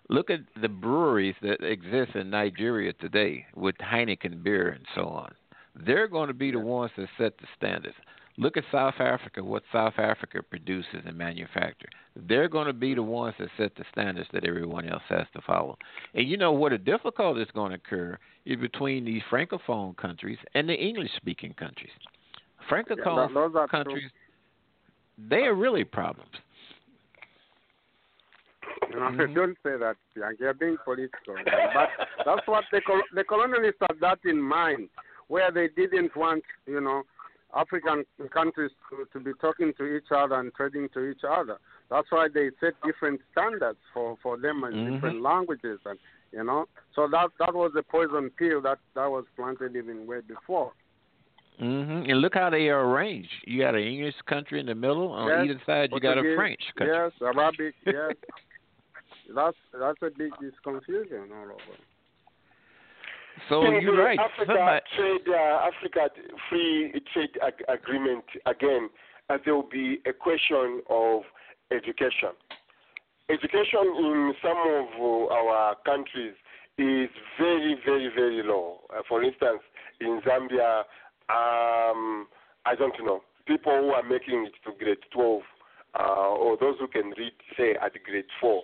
Look at the breweries that exist in Nigeria today with Heineken beer and so on. They're going to be the ones that set the standards. Look at South Africa, what South Africa produces and manufactures. They're going to be the ones that set the standards that everyone else has to follow. And you know what a difficulty is going to occur is between these francophone countries and the English speaking countries. Francophone that- those are true. countries, they are really problems. Mhm. Don't say that. You're being political. but that's what the, col- the colonialists had that in mind, where they didn't want, you know, African countries to, to be talking to each other and trading to each other. That's why they set different standards for, for them and Mhm. different languages, and you know. So that that was the poison pill that that was planted even way before. hmm And look how they are arranged. You got an English country in the middle. On Yes, either side, you got a French country. Yes, Arabic. Yes. that's that's a big confusion all over. So you're the right. Africa Somebody- trade, uh, Africa free trade ag- agreement again. Uh, there will be a question of education. Education in some of our countries is very, very, very low. Uh, for instance, in Zambia, um, I don't know people who are making it to grade 12 uh, or those who can read, say, at grade 4.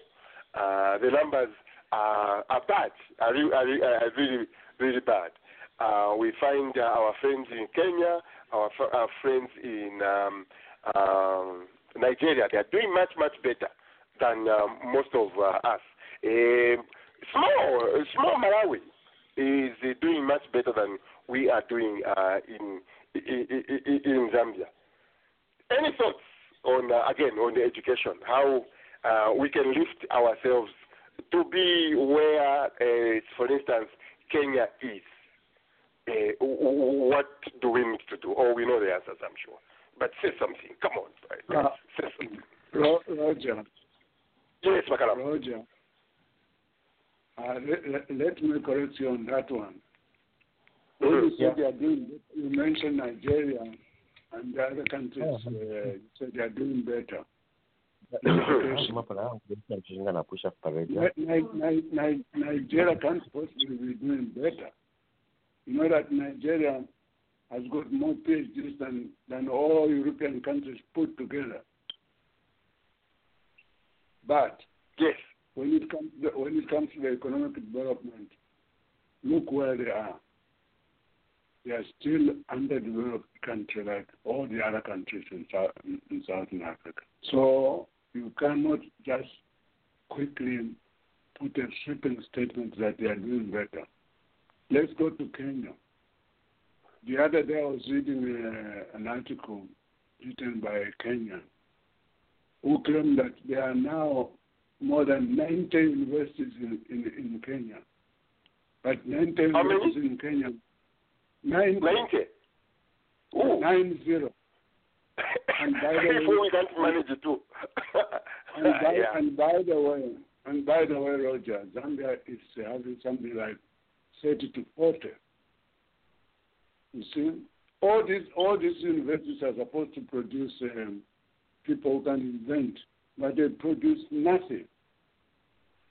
Uh, the numbers are, are bad, are, are, are really, really bad. Uh, we find uh, our friends in Kenya, our, our friends in um, um, Nigeria, they are doing much, much better than um, most of uh, us. Um small, small Malawi is uh, doing much better than we are doing uh, in, in, in, in Zambia. Any thoughts on uh, again on the education? How uh, we can lift ourselves to be where, uh, for instance, Kenya is. Uh, w- w- what do we need to do? Oh, we know the answers, I'm sure. But say something. Come on, right? Uh, say something. Ro- Roger, Yes, Makala. Roger, uh, let, let, let me correct you on that one. When you said they are doing, you mentioned Nigeria and the other countries. Uh, you said they are doing better. Ni- Ni- Nigeria can't possibly be doing better. You know that Nigeria has got more PhDs than, than all European countries put together. But yes, when it comes to the, when it comes to the economic development, look where they are. They are still underdeveloped country like all the other countries in, South, in Southern Africa. So you cannot just quickly put a sweeping statement that they are doing better. Let's go to Kenya. The other day I was reading uh, an article written by a Kenyan who claimed that there are now more than 90 universities in, in, in Kenya. But 90 How many? universities in Kenya. 90. 90. Ooh. Nine zero. And by the way, we can't manage it too. and by, yeah. and by the way, and by the way, Roger, Zambia is having something like 30 to 40. You see, all these all these universities are supposed to produce um, people who can invent, but they produce nothing.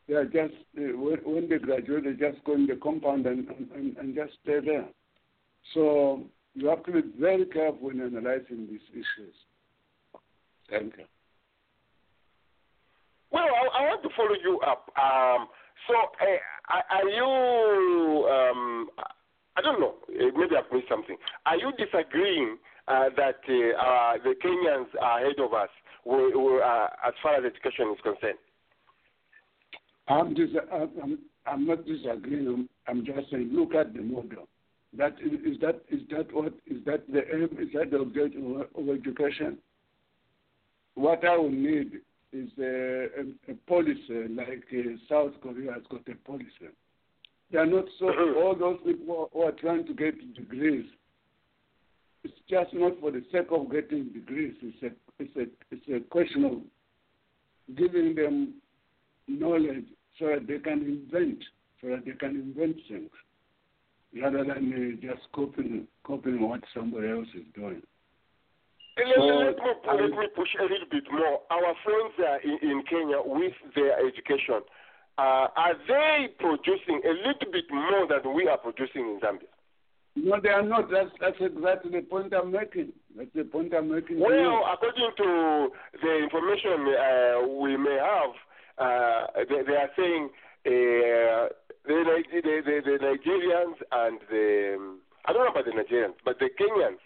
They are just uh, when, when they graduate, they just go in the compound and, and, and just stay there. So you have to be very careful when analyzing these issues. Thank you. Well, I, I want to follow you up. Um, so, uh, are- you? Um, I don't know. uh, Maybe I've missed something. Are you disagreeing uh, that uh, uh, the Kenyans are ahead of us uh, as far as education is concerned? I'm, dis- I'm, I'm- not disagreeing. I'm just saying, look at the model. That is, is that is that what is that the aim? Is that the objective of, of education? What I will need is a, a, a policy like uh, South Korea has got a policy. They are not so. all those people who are trying to get degrees. It's just not for the sake of getting degrees. It's a it's a it's a question of giving them knowledge so that they can invent, so that they can invent things, rather than uh, just copying copying what somebody else is doing. Let, So, let, me, I- let me push a little bit more. Our friends uh, in, in Kenya with their education, uh, are they producing a little bit more than we are producing in Zambia? No, they are not. That's that's exactly the point I'm making. That's the point I'm making. Well, according to the information uh, we may have, uh, they, they are saying uh, the, the, the, the Nigerians and the, um, I don't know about the Nigerians, but the Kenyans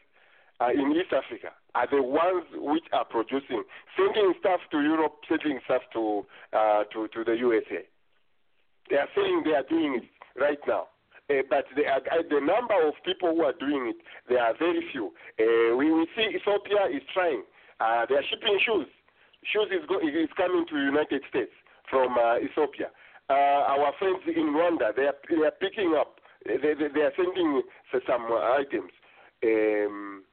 uh, in East Africa are the ones which are producing, sending stuff to Europe, sending stuff to, uh, to, to the USA. They are saying they are doing it right now. Uh, but the, uh, the number of people who are doing it, they are very few. Uh, we, we see Ethiopia is trying. Uh, they are shipping shoes. Shoes is, go, is coming to the United States from uh, Ethiopia. Uh, our friends in Rwanda, they are, they are picking up. They, they, they are sending some items. Um,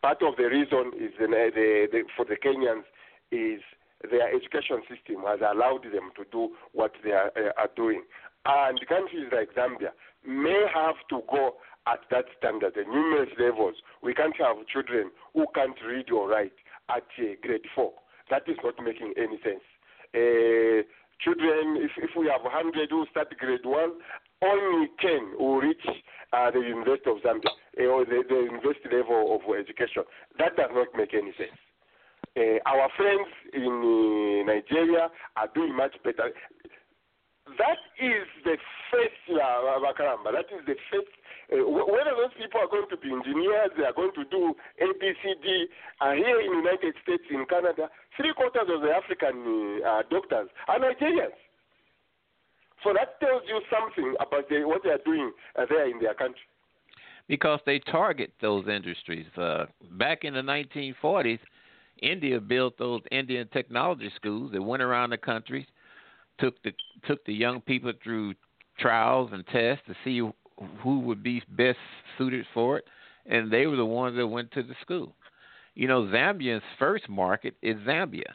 part of the reason is the, the, the, for the Kenyans is their education system has allowed them to do what they are, uh, are doing. And countries like Zambia may have to go at that standard, the numerous levels. We can't have children who can't read or write at uh, grade four. That is not making any sense. Uh, children, if, if we have 100 who start grade one, only 10 will reach uh, the University of Zambia uh, or the, the university level of education. That does not make any sense. Uh, our friends in uh, Nigeria are doing much better. That is the first, uh, Bakaramba, that is the first. Uh, wh- whether those people are going to be engineers, they are going to do A, B, C, D. Uh, here in the United States, in Canada, three quarters of the African uh, doctors are Nigerians. So that tells you something about the, what they are doing uh, there in their country. because they target those industries. Uh, back in the 1940s, India built those Indian technology schools that went around the country, took the took the young people through trials and tests to see who would be best suited for it, and they were the ones that went to the school. You know, Zambia's first market is Zambia.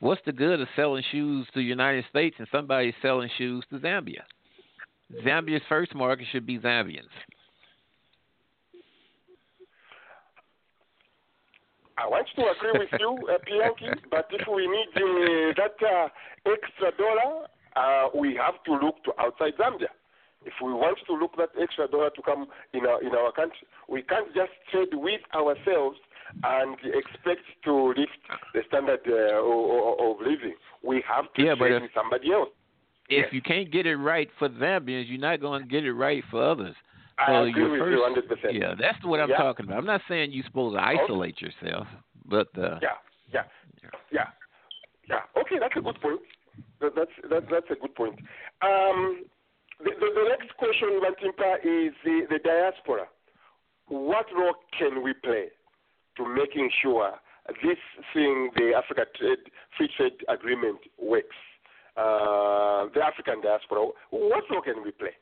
What's the good of selling shoes to the United States and somebody selling shoes to Zambia? Zambia's first market should be Zambians. I want to agree with you, uh, Pianki, but if we need uh, that uh, extra dollar, uh, we have to look to outside Zambia. If we want to look that extra dollar to come in our in our country, we can't just trade with ourselves and expect to lift the standard uh, of, of living. We have to Yeah, trade if- with somebody else. if Yes. you can't get it right for Zambians, you're not going to get it right for others. I agree your with first, you 100%. Yeah, that's what I'm Yeah. talking about. I'm not saying you're supposed to isolate yourself, but uh, Yeah, yeah, yeah, yeah. Okay, that's a good point. That, that's that, that's a good point. Um, the, the, the next question, Vantimpa, is the, the diaspora. What role can we play to making sure this thing, the Africa Trade Free Trade Agreement, works? Uh, the African diaspora. What role can we play?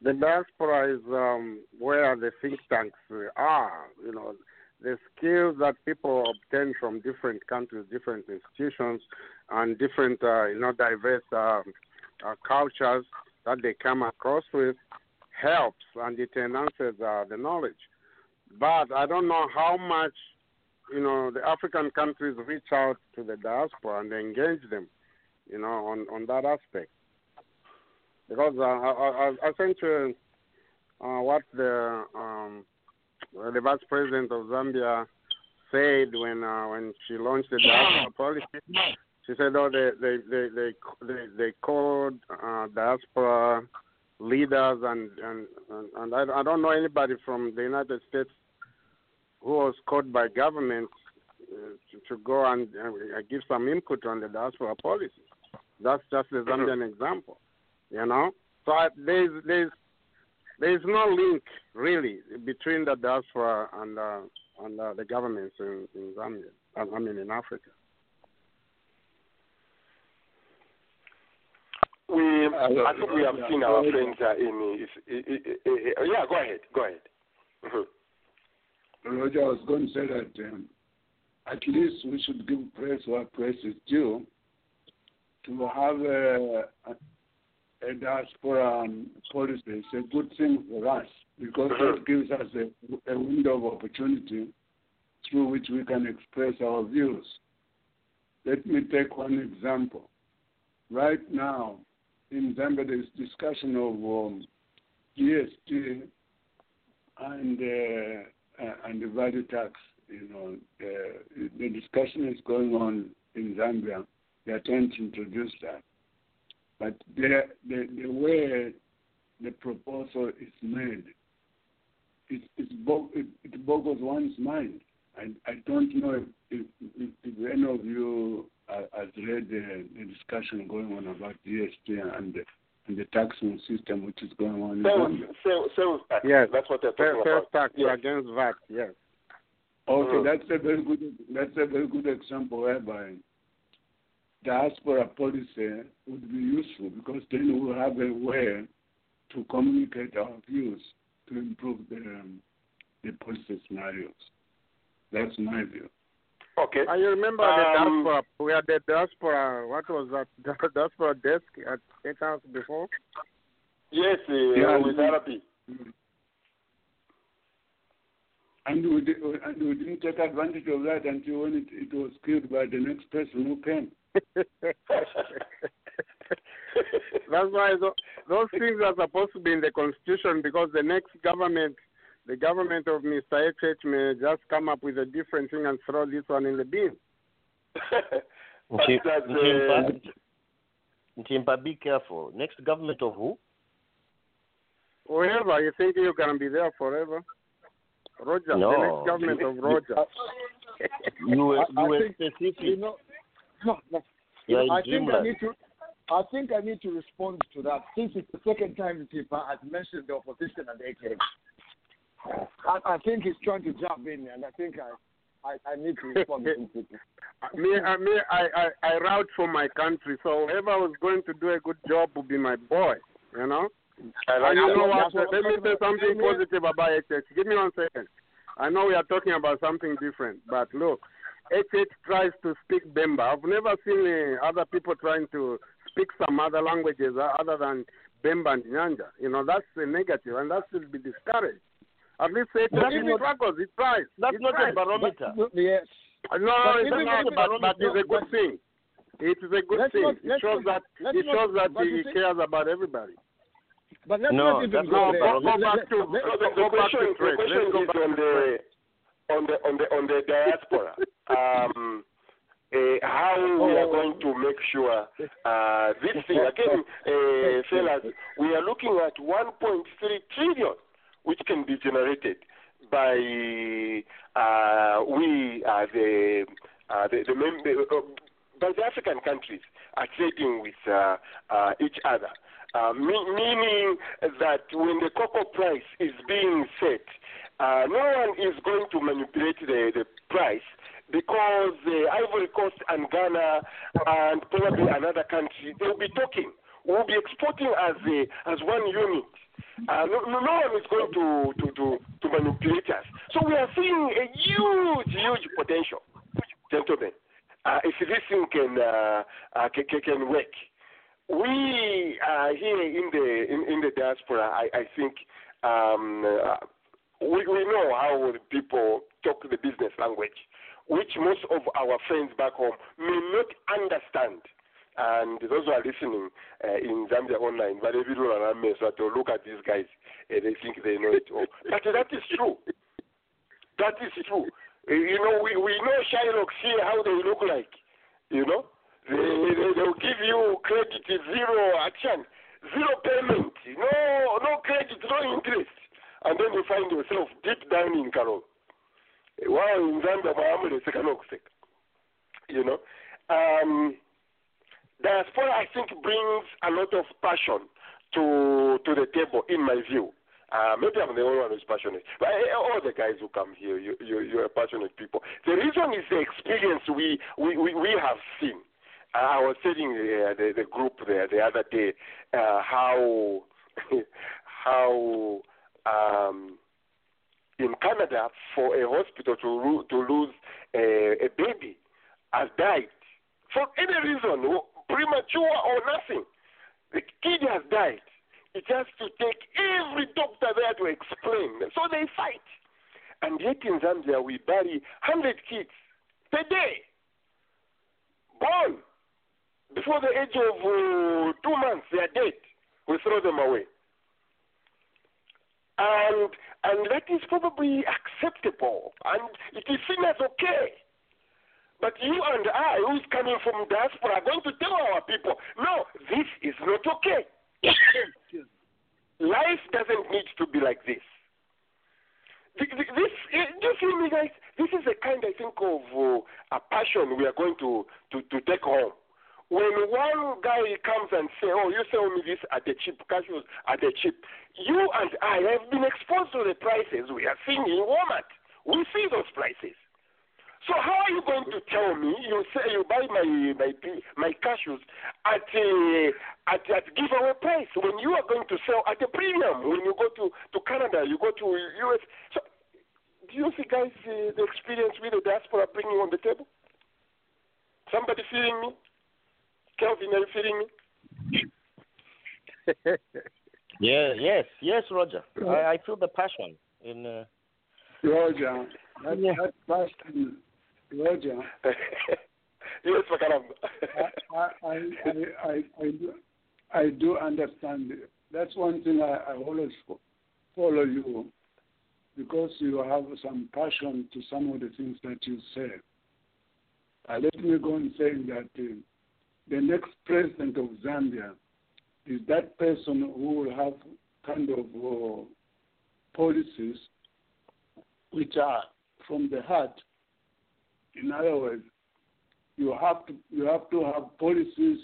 The diaspora is um, where the think tanks are. You know, the skills that people obtain from different countries, different institutions, and different, uh, you know, diverse uh, uh, cultures that they come across with helps and it enhances uh, the knowledge. But I don't know how much, you know, the African countries reach out to the diaspora and engage them, you know, on, on that aspect because uh, I, I, I think uh, uh, what the um, the vice president of Zambia said when uh, when she launched the diaspora policy. She said, "Oh, they they they they they, they called uh, diaspora leaders and and and, and I, I don't know anybody from the United States who was called by government uh, to, to go and uh, give some input on the diaspora policy. That's just the Zambian example." You know. So I, there's there's there's no link really between the diaspora and uh, and uh, the governments in, in Zambia. I I mean in Africa. We, Uh, I think we have seen our go friends uh, in. Is, i i i yeah, go ahead. Go ahead. Mhm. Roger, I was going to say that um, at least we should give praise where praise is due to have a, a, a diaspora um, policy. It's a good thing for us because it gives us a, a window of opportunity through which we can express our views. Let me take one example. Right now, in Zambia, there is discussion of um, GST and uh, uh, and the value tax. You know, uh, the discussion is going on in Zambia. They are trying to introduce that, but the the, the way the proposal is made, it it, bo- it, it boggles one's mind. I I don't know if if, if, if any of you uh, has read the, the discussion going on about GST and the, and the taxing system which is going on in Sales, Zambia. sales, sales tax. Yes. That's what they're talking fair about. tax Yes. against VAT. Yes. Okay, Mm. that's a very good that's a very good example whereby diaspora policy would be useful because then we'll have a way to communicate our views to improve the um, the policy scenarios. That's my view. Okay. I remember Um, the diaspora. We had the diaspora. What was that? The diaspora desk at State House before. Yes, uh, Yeah. with therapy. And we, did, and we didn't take advantage of that until when it, it was killed by the next person who came. That's why tho- those things are supposed to be in the constitution because the next government, the government of Mr. HH may just come up with a different thing and throw this one in the bin. But Nchimpa, that, uh, Nchimpa, Nchimpa, be careful. Next government of who? Whoever you think you're gonna be there forever, Roger. The next government of Roger. You were, you I were think- specific. You know, no, no. You're in I think I need to. I think I need to respond to that since it's the second time Tipa has mentioned the opposition and the AKM. I, I think he's trying to jump in, and I think I, I, I need to respond to me, I, me, I, I, I root for my country, so whoever was going to do a good job would be my boy. You know. I like and you know what? Let me say something positive about HH. Give me one second. I know we are talking about something different, but look, HH tries to speak Bemba. I've never seen uh, other people trying to speak some other languages uh, other than Bemba and Nyanja. You know, that's a negative, and that should be discouraged. At least HH That's he struggles. He tries. That's he not tries. a barometer. But- yes. Uh, No, But it's even- not, even- but, but it's a good but- thing. It is a good Let's thing. not- it shows not- that let's it not- shows that he cares about everybody. But let's No, not even go not there. go, go back to the, the go back question, the question Let's go is on the on the on the on the diaspora. um, uh, how we are Oh, going going to make sure uh, this thing again, uh, fellas, we are looking at 1.3 trillion, which can be generated by uh, we uh, the uh, the, the mem- uh, by the African countries are trading with uh, uh, each other. Uh, me- meaning that when the cocoa price is being set, uh, no one is going to manipulate the, the price because uh, Ivory Coast and Ghana and probably another country, they'll be talking. We'll be exporting as a, as one unit. Uh, no, no no one is going to, to, to, to manipulate us. So we are seeing a huge, huge potential, gentlemen. Uh, if this thing can, uh, uh, can, can work. We uh, here in the in, in the diaspora, I, I think um, uh, we, we know how people talk the business language, which most of our friends back home may not understand. And those who are listening uh, in Zambia online, but you don't know, so look at these guys and they think they know it all. But that is true. That is true. Uh, You know, we, we know Shylocks here how they look like. You know, they, they, they'll give you credit zero action, zero payment, no no credit, no interest, and then you find yourself deep down in Carol. While in Zambia, Muhammad is You know, um, diaspora I think brings a lot of passion to to the table, in my view. Uh, maybe I'm the only one who's passionate, but uh, all the guys who come here, you, you you're passionate people. The reason is the experience we we, we, we have seen. I was telling uh, the the group there the other day uh, how how um, in Canada for a hospital to to lose a, a baby has died for any reason, premature or nothing. The kid has died. It has to take every doctor there to explain. So they fight. And yet in Zambia, we bury 100 kids per day, born before the age of uh, two months, they are dead. We throw them away. And, and that is probably acceptable, and it is seen as okay. But you and I, who's coming from diaspora, are going to tell our people, no, this is not okay. Life doesn't need to be like this. This, do you feel me, guys? This is the kind, I think, of uh, a passion we are going to, to, to take home. When one guy comes and say, "Oh, you sell me this at the cheap, cashews at the cheap," you and I have been exposed to the prices we are seeing in Walmart. We see those prices. So how are you going to tell me you say you buy my my my cashews at a at at giveaway price when you are going to sell at a premium when you go to to Canada, you go to US. So do you see, guys, uh, the experience with the diaspora bringing on the table? Somebody feeling me? Kelvin, are you feeling me? yeah, yes, yes, Roger. I, I feel the passion in. Uh... Roger, that, Yeah. that passion, Roger. yes, Makaram. I, I, I, I, I, do, I do understand. That's one thing I, I always follow you because you have some passion to some of the things that you say. Uh, let me go on saying that uh, the next president of Zambia is that person who will have kind of uh, policies which are from the heart. In other words, you have to you have to have policies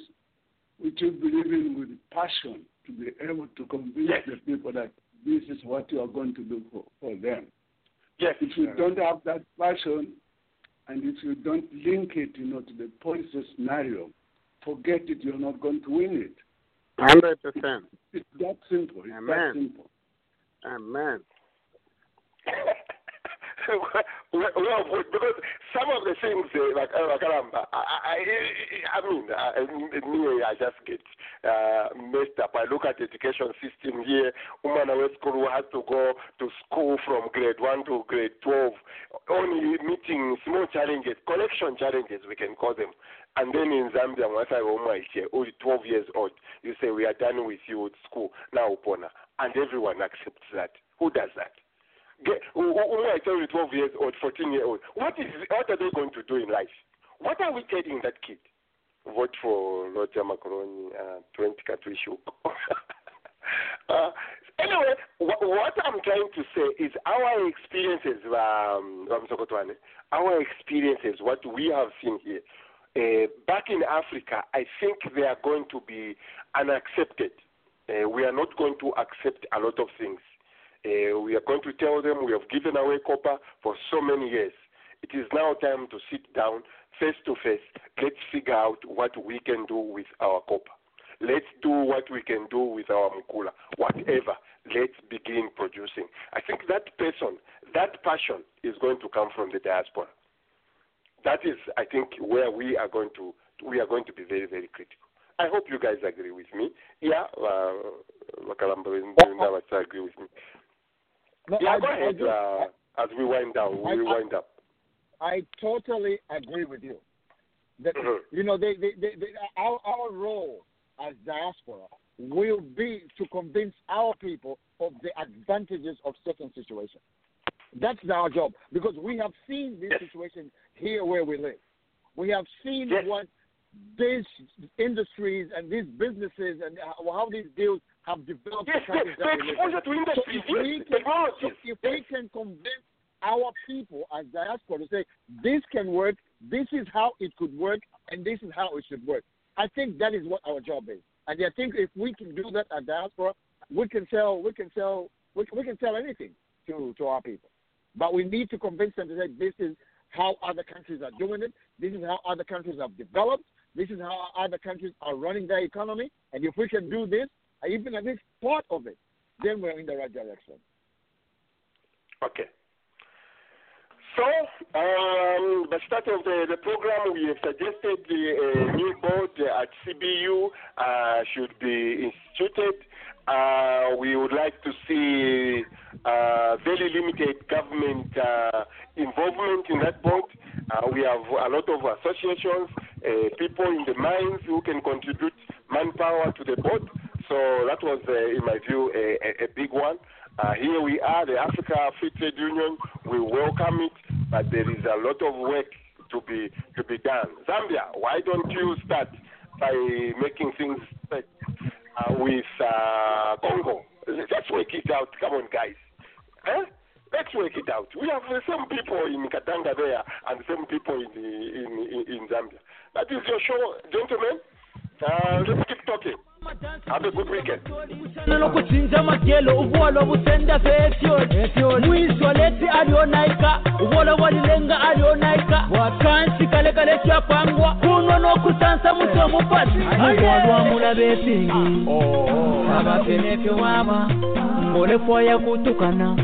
which you believe in with passion to be able to convince the people that this is what you are going to do for, for them. Yes. If you don't have that passion and if you don't link it, you know, to the policy scenario, forget it, you're not going to win it. Hundred percent. It's that simple. It's that Amen. simple. Amen. well, well, because some of the things, uh, like uh, Makaram, I, I, I mean, uh, me, I just get uh, messed up. I look at the education system here. Woman away school who has to go to school from grade one to grade twelve, only meeting small challenges, collection challenges, we can call them. And then in Zambia, once I was here, only 12 years old, you say, We are done with you with school, now Upona. And everyone accepts that. Who does that? Who I tell you 12 years old, 14 year old, what, is, what are they going to do in life? What are we telling that kid? vote for Roger Macron uh, 20 Katuishu. uh, anyway, wh- what I'm trying to say is our experiences, um, our experiences, what we have seen here, uh, back in Africa, I think they are going to be unaccepted. Uh, we are not going to accept a lot of things. Uh, we are going to tell them we have given away copper for so many years. It is now time to sit down face to face. Let's figure out what we can do with our copper. Let's do what we can do with our mukula. Whatever. Let's begin producing. I think that person, that passion is going to come from the diaspora. That is, I think, where we are going to we are going to be very, very critical. I hope you guys agree with me. Yeah, uh, Makalamba agree with me. No, yeah, I- go I ahead. do- uh, as we wind down, we I- wind up. I totally agree with you. That you know, they, they, they, they, our our role as diaspora will be to convince our people of the advantages of certain situations. That's our job because we have seen these situation here where we live. We have seen what these industries and these businesses and how these deals have developed. Yes, countries the- that we live exposure to industries, So if yes, we can- so if we can convince our people as diaspora to say this can work, this is how it could work, and this is how it should work. I think that is what our job is, and I think if we can do that as diaspora, we can sell, we can sell, we, we can sell anything to to our people. But we need to convince them to say this is how other countries are doing it. This is how other countries have developed. This is how other countries are running their economy. And if we can do this, even at least part of it, then we're in the right direction. Okay. So, um, the start of the, the program, we have suggested the uh, new board at CBU uh, should be instituted. Uh, we would like to see uh, very limited government uh, involvement in that board. Uh, we have a lot of associations, uh, people in the mines who can contribute manpower to the board. So that was, uh, in my view, a, a, a big one. Here we are, the Africa Free Trade Union. We welcome it, but there is a lot of work to be to be done. Zambia, why don't you start by making things right, uh, with uh, Congo? Let's work it out. Come on, guys. Huh? Let's work it out. We have the same people in Katanga there and the same people in, in, in, in Zambia. That is your show, gentlemen. Uh, let's keep talking. Have a good weekend. nokuchinja magelo ubola obusenda fetyo mwisho leti alionaika ubola bwalilenga alionaika wakansi kale kale kyapangwa kuno nokusansa muto mupati mugwalwa mulabe epingi oh. abafenefyo waba ngolefoya kutukana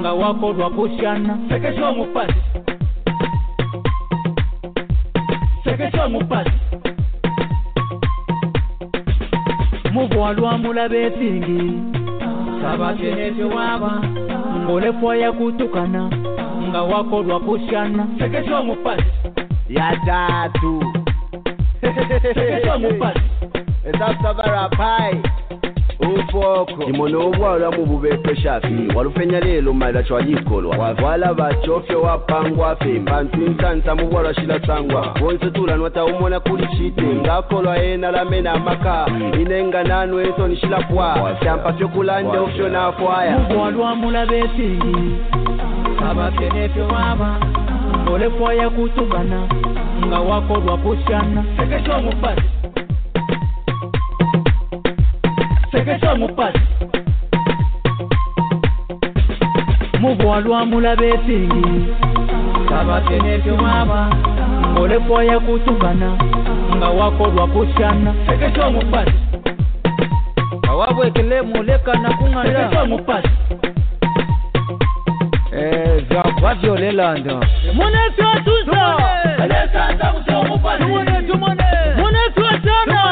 nga wakolwa kushana. Sekesha omupati sekesha omupati mubwalwa mulabe epingi sabakenefyo waba ngolefoya kutukana nga wakolwa kushana sekesha omupati yatatu sekesha omupati esasabara pai. ufoko kimono obwala mu bubepe shafi walufenya lelo mala chwalikolwa wala bachofyo wapangwa fe bantu nsansa mubwala shila sangwa. Wonse tulanwa taumona kuli chite ngakolwa ena lamena maka. Inenga nanu enso nishila pwa. Shampa fyo kulande ufyo nafwaya mubwalwa mulabe epingi sabakenefyo waba ngolefoya kutukana nga wakolwa kushana. Sekesha omupati sekesha omupati mubwalwa mulabe epingi sabakenefyo waba ngolefoya kutukana nga wakolwa kushana sekesha omupati awabwekele mulekana kuŋanda sekesha omupati vavyolelanda eh, munefyotuza munefyotana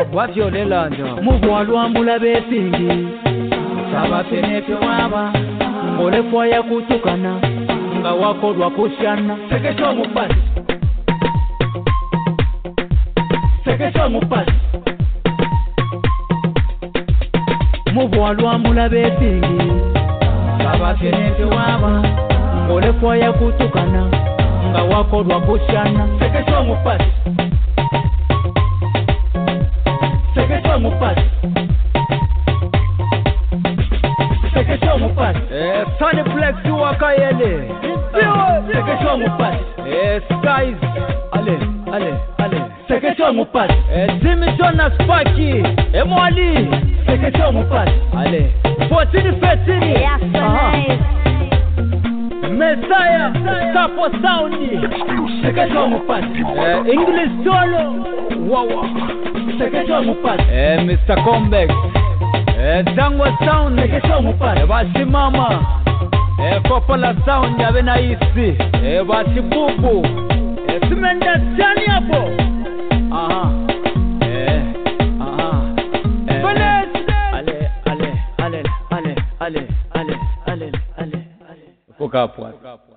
bwatyo ne landa mugwalwambula beesingi abapenepe waaba ng'olekwa yakutukana nga wakolwa kusyana sekesa omupasi sekesa omupasi mubwalwambula beesingi abapenepe waaba ng'olekwa yakutukana nga wakolwa kusyana sekesa omupasi que somos paz. Sé que somos paz. É, Sonic Flex e o AKL. Sei que somos paz. É, Skies. Ale, ale, ale. Sei que somos paz. É, Jimmy Jonas Paki. Que somos paz. Ale. Fortini Fetini. É, nice. Messiah, Sapo Sound. Sei que somos paz. English Solo. Wow, wow. Wawa, Sekesha Mupati, eh, Mr. Combex, eh, Sound, Sekesha Mupati, eh, Basimama, eh, Coppola Sound, Yabena Isi, eh, Basibubu, eh, Simenda Chani hapo, aha, eh, aha, eh, ale, ale, ale, ale, ale, ale, ale, ale, ale, Foca hapo.